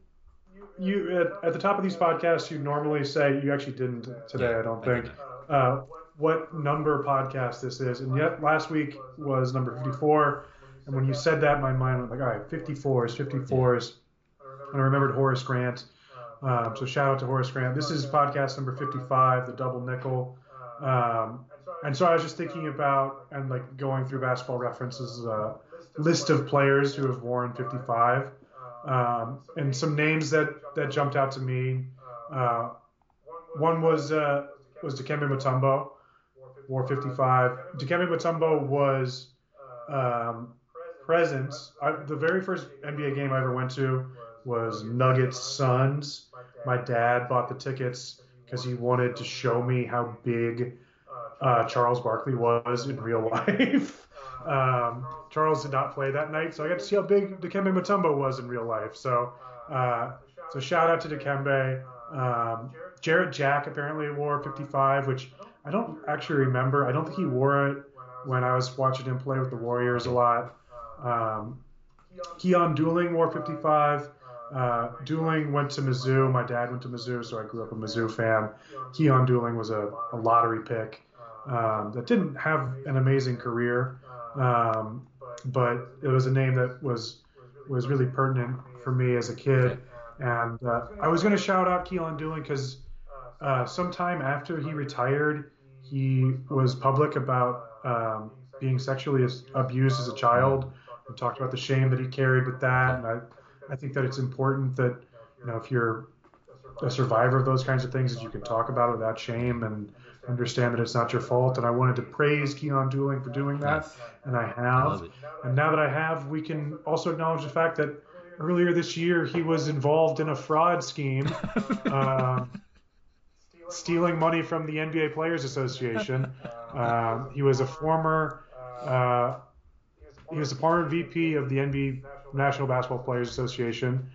you at, at, the top of these podcasts, you normally say you actually didn't today. Yeah, I don't think. uh, what number podcast this is, and yet last week was number 54. And when you said that, my mind went like, all right, 54s, 54s. And I remembered Horace Grant. Um, so shout out to Horace Grant. This is podcast number 55, the double nickel. Um, and so I was just thinking about and like going through basketball references, uh, list of players who have worn 55. Um, and some names that, that jumped out to me. Uh, one was uh, was Dikembe Mutombo, War 55. Dikembe Mutombo was um, present. I, the very first NBA game I ever went to was Nuggets Suns. My dad bought the tickets because he wanted to show me how big uh, Charles Barkley was in real life. Um, Charles did not play that night, so I got to see how big Dikembe Mutombo was in real life. So, uh, so shout out to Dikembe. Um, Jarrett Jack apparently wore 55, which I don't actually remember. I don't think he wore it when I was watching him play with the Warriors a lot. Um, Keyon Dooling wore 55. Uh, Dooling went to Mizzou. My dad went to Mizzou, so I grew up a Mizzou fan. Keyon Dooling was a, a lottery pick um, that didn't have an amazing career. Um, but it was a name that was was really pertinent for me as a kid. And uh, I was going to shout out Keyon Dooling because uh, sometime after he retired, he was public about um, being sexually abused as a child and talked about the shame that he carried with that. And I, I think that it's important that, you know, if you're a survivor of those kinds of things, that you can talk about it without shame and understand that it's not your fault. And I wanted to praise Keyon Dooling for doing that, and I have. I and now that I have, we can also acknowledge the fact that earlier this year he was involved in a fraud scheme, uh, stealing money from the NBA Players Association. Uh, he was a former. Uh, he was a former VP of the NBA National Basketball Players Association.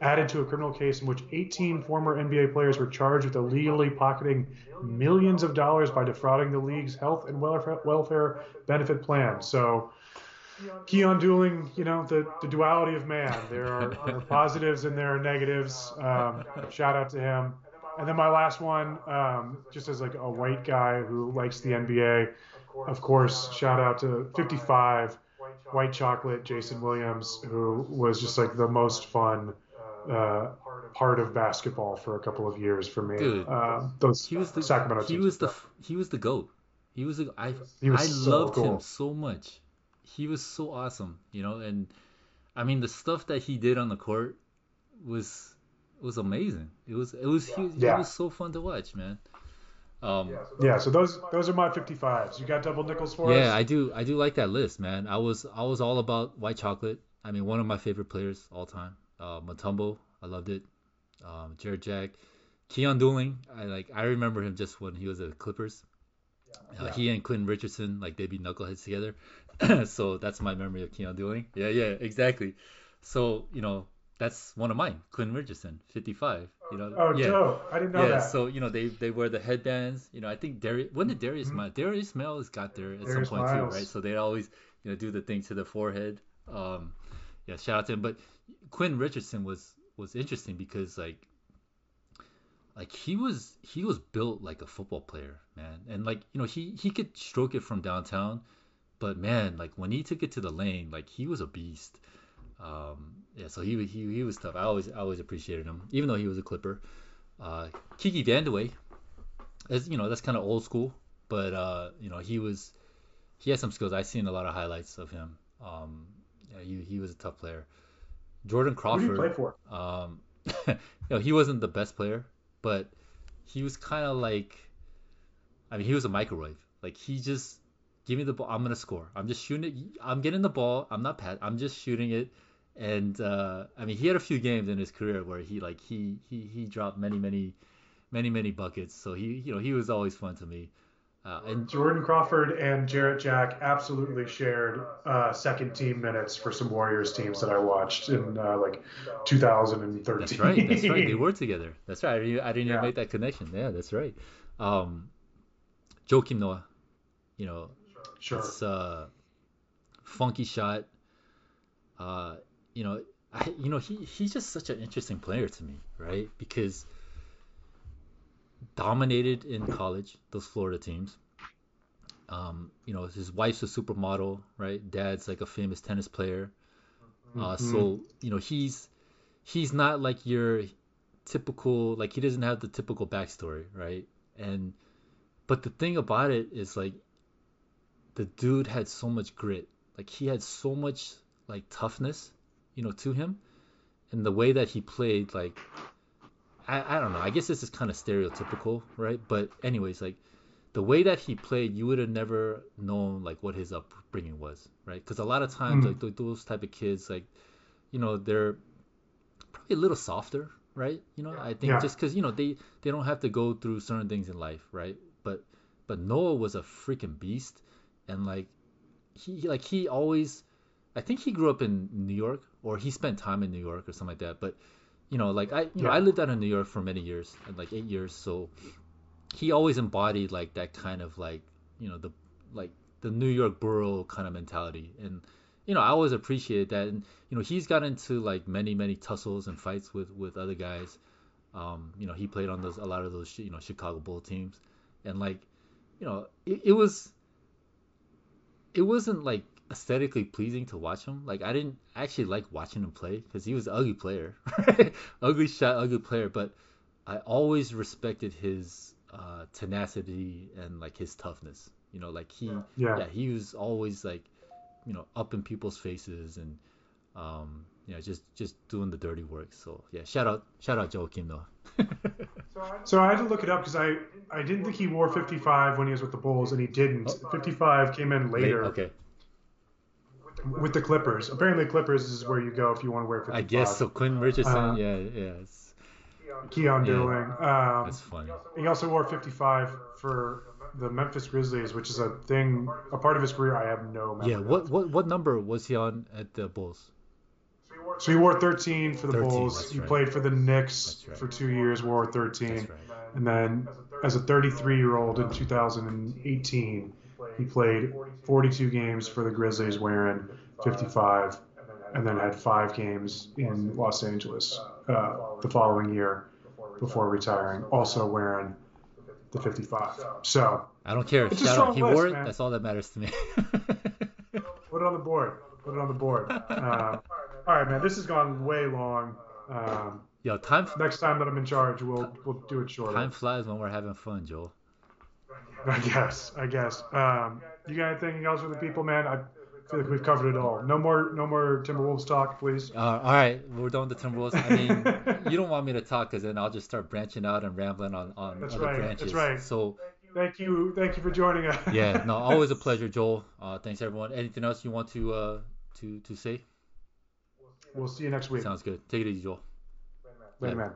Added to a criminal case in which 18 former NBA players were charged with illegally pocketing millions of dollars by defrauding the league's health and welfare, welfare benefit plan. So, Keyon Dooling, you know, the, the duality of man. There are, are positives and there are negatives. Um, shout out to him. And then my last one, um, just as like a white guy who likes the NBA, of course, shout out to 55 White Chocolate Jason Williams, who was just like the most fun uh, part of basketball for a couple of years for me. Dude, uh, those he was the Sacramento he teams. was the he was the goat. He was the I He was I so loved cool. him so much. He was so awesome, you know, and I mean the stuff that he did on the court was was amazing. It was it was he, Yeah. it was so fun to watch, man. Um, yeah, so those those are my 55s. You got double nickels for yeah, us? Yeah, I do I do like that list, man. I was I was all about white chocolate. I mean, one of my favorite players all time. Uh, Mutombo, I loved it. Um, Jarrett Jack, Keyon Dooling, I like I remember him just when he was at the Clippers. Uh, Yeah. He and Quinn Richardson, like they'd be knuckleheads together. so that's my memory of Keyon Dooling. Yeah, yeah, exactly. So you know that's one of mine, Quinn Richardson, 55. You know, Oh, yeah. dope. I didn't know Yeah, that. so you know they they wear the headbands. You know, I think Darius when did Darius Mhm. Miles Darius Miles got there at Darius some point Miles. too, right? So they always you know do the thing to the forehead. Um, yeah, shout out to him. But Quinn Richardson was was interesting because like like he was he was built like a football player, man, and like you know he he could stroke it from downtown, but man, like when he took it to the lane, like he was a beast. Um, yeah, so he he he was tough. I always I always appreciated him, even though he was a Clipper. Uh, Kiki Vandeweghe, as you know, that's kind of old school, but uh, you know, he was he had some skills. I've seen a lot of highlights of him. Um, yeah, he he was a tough player. Jordan Who Crawford. do you play for? Um, you know, he wasn't the best player, but he was kind of like, I mean, he was a microwave. Like he just give me the ball, I'm gonna score. I'm just shooting it. I'm getting the ball. I'm not pat. I'm just shooting it. And uh, I mean, he had a few games in his career where he like he he he dropped many many many many buckets. So he you know he was always fun to me. Uh, and Jordan Crawford and Jarrett Jack absolutely shared uh, second team minutes for some Warriors teams that I watched in uh, like 2013. That's right. That's right. They were together. That's right. I didn't, I didn't Yeah. even make that connection. Yeah, that's right. Um, Joakim Noah, you know, Sure. it's uh, funky shot. Uh, you know, I, you know, he he's just such an interesting player to me, right? Because dominated in college, those Florida teams. Um, you know, his wife's a supermodel, right? Dad's like a famous tennis player. Uh, Mhm. so you know, he's he's not like your typical like he doesn't have the typical backstory, right? And but the thing about it is like the dude had so much grit. Like he had so much like toughness, you know, to him. And the way that he played, like I, I don't know, I guess this is kind of stereotypical, right? But anyways, like the way that he played, you would have never known like what his upbringing was, right? Because a lot of times, Mhm. like those type of kids, like you know, they're probably a little softer, right? You know, I think Yeah. just because you know they they don't have to go through certain things in life, right? But but Noah was a freaking beast, and like he like he always, I think he grew up in New York or he spent time in New York or something like that. But you know, like I you know I lived out in New York for many years, like eight years, so he always embodied like that kind of like you know the like the New York borough kind of mentality. And you know I always appreciated that. And you know he's got into like many many tussles and fights with with other guys. Um you know he played on those a lot of those you know Chicago Bull teams. And like you know it, it was it wasn't like aesthetically pleasing to watch him like I didn't actually like watching him play because he was an ugly player ugly shot ugly player but I always respected his uh, tenacity and like his toughness. You know, like he, Yeah. yeah, he was always like, you know, up in people's faces and, um, you know, just just doing the dirty work. So yeah, shout out, shout out Joakim though. So I had to look it up because I, I didn't think he wore 55 when he was with the Bulls, and he didn't. 55 came in later Okay, with the Clippers. Apparently, Clippers is where you go if you want to wear 55. I guess so. Quinn Richardson, Uh, yeah, yeah, it's, Keyon Yeah. Dooling. Um, that's funny. he also wore 55 for the Memphis Grizzlies, which is a thing, a part of his career I have no memory Yeah, what what what number was he on at the Bulls? So he wore 13 for the 13, Bulls. He right. played for the Knicks right. for two years, wore 13. That's right. And then as a 33 year old in 2018, he played 42 games for the Grizzlies, wearing 55, and then had five games in Los Angeles uh, the following year before retiring, also wearing the 55. So I don't care. It's a Shout strong out. He list, wore it. man. That's all that matters to me. put it on the board. Put it on the board. Uh, all right, man. This has gone way long. Um, Yo, time next time that I'm in charge, we'll we'll do it shorter. time flies when we're having fun, Joel. I guess. I guess. Um, you got anything else for the people, man? I feel like we've covered it all. No more, no more Timberwolves talk, please. Uh, all right, we're done with the Timberwolves. I mean, you don't want me to talk because then I'll just start branching out and rambling on, on That's other right, branches. that's right. So Thank you, thank you for joining us. yeah, no, always a pleasure, Joel. Uh, thanks everyone. Anything else you want to uh, to to say? We'll see you next week. Sounds good. Take it easy, Joel. Later, man.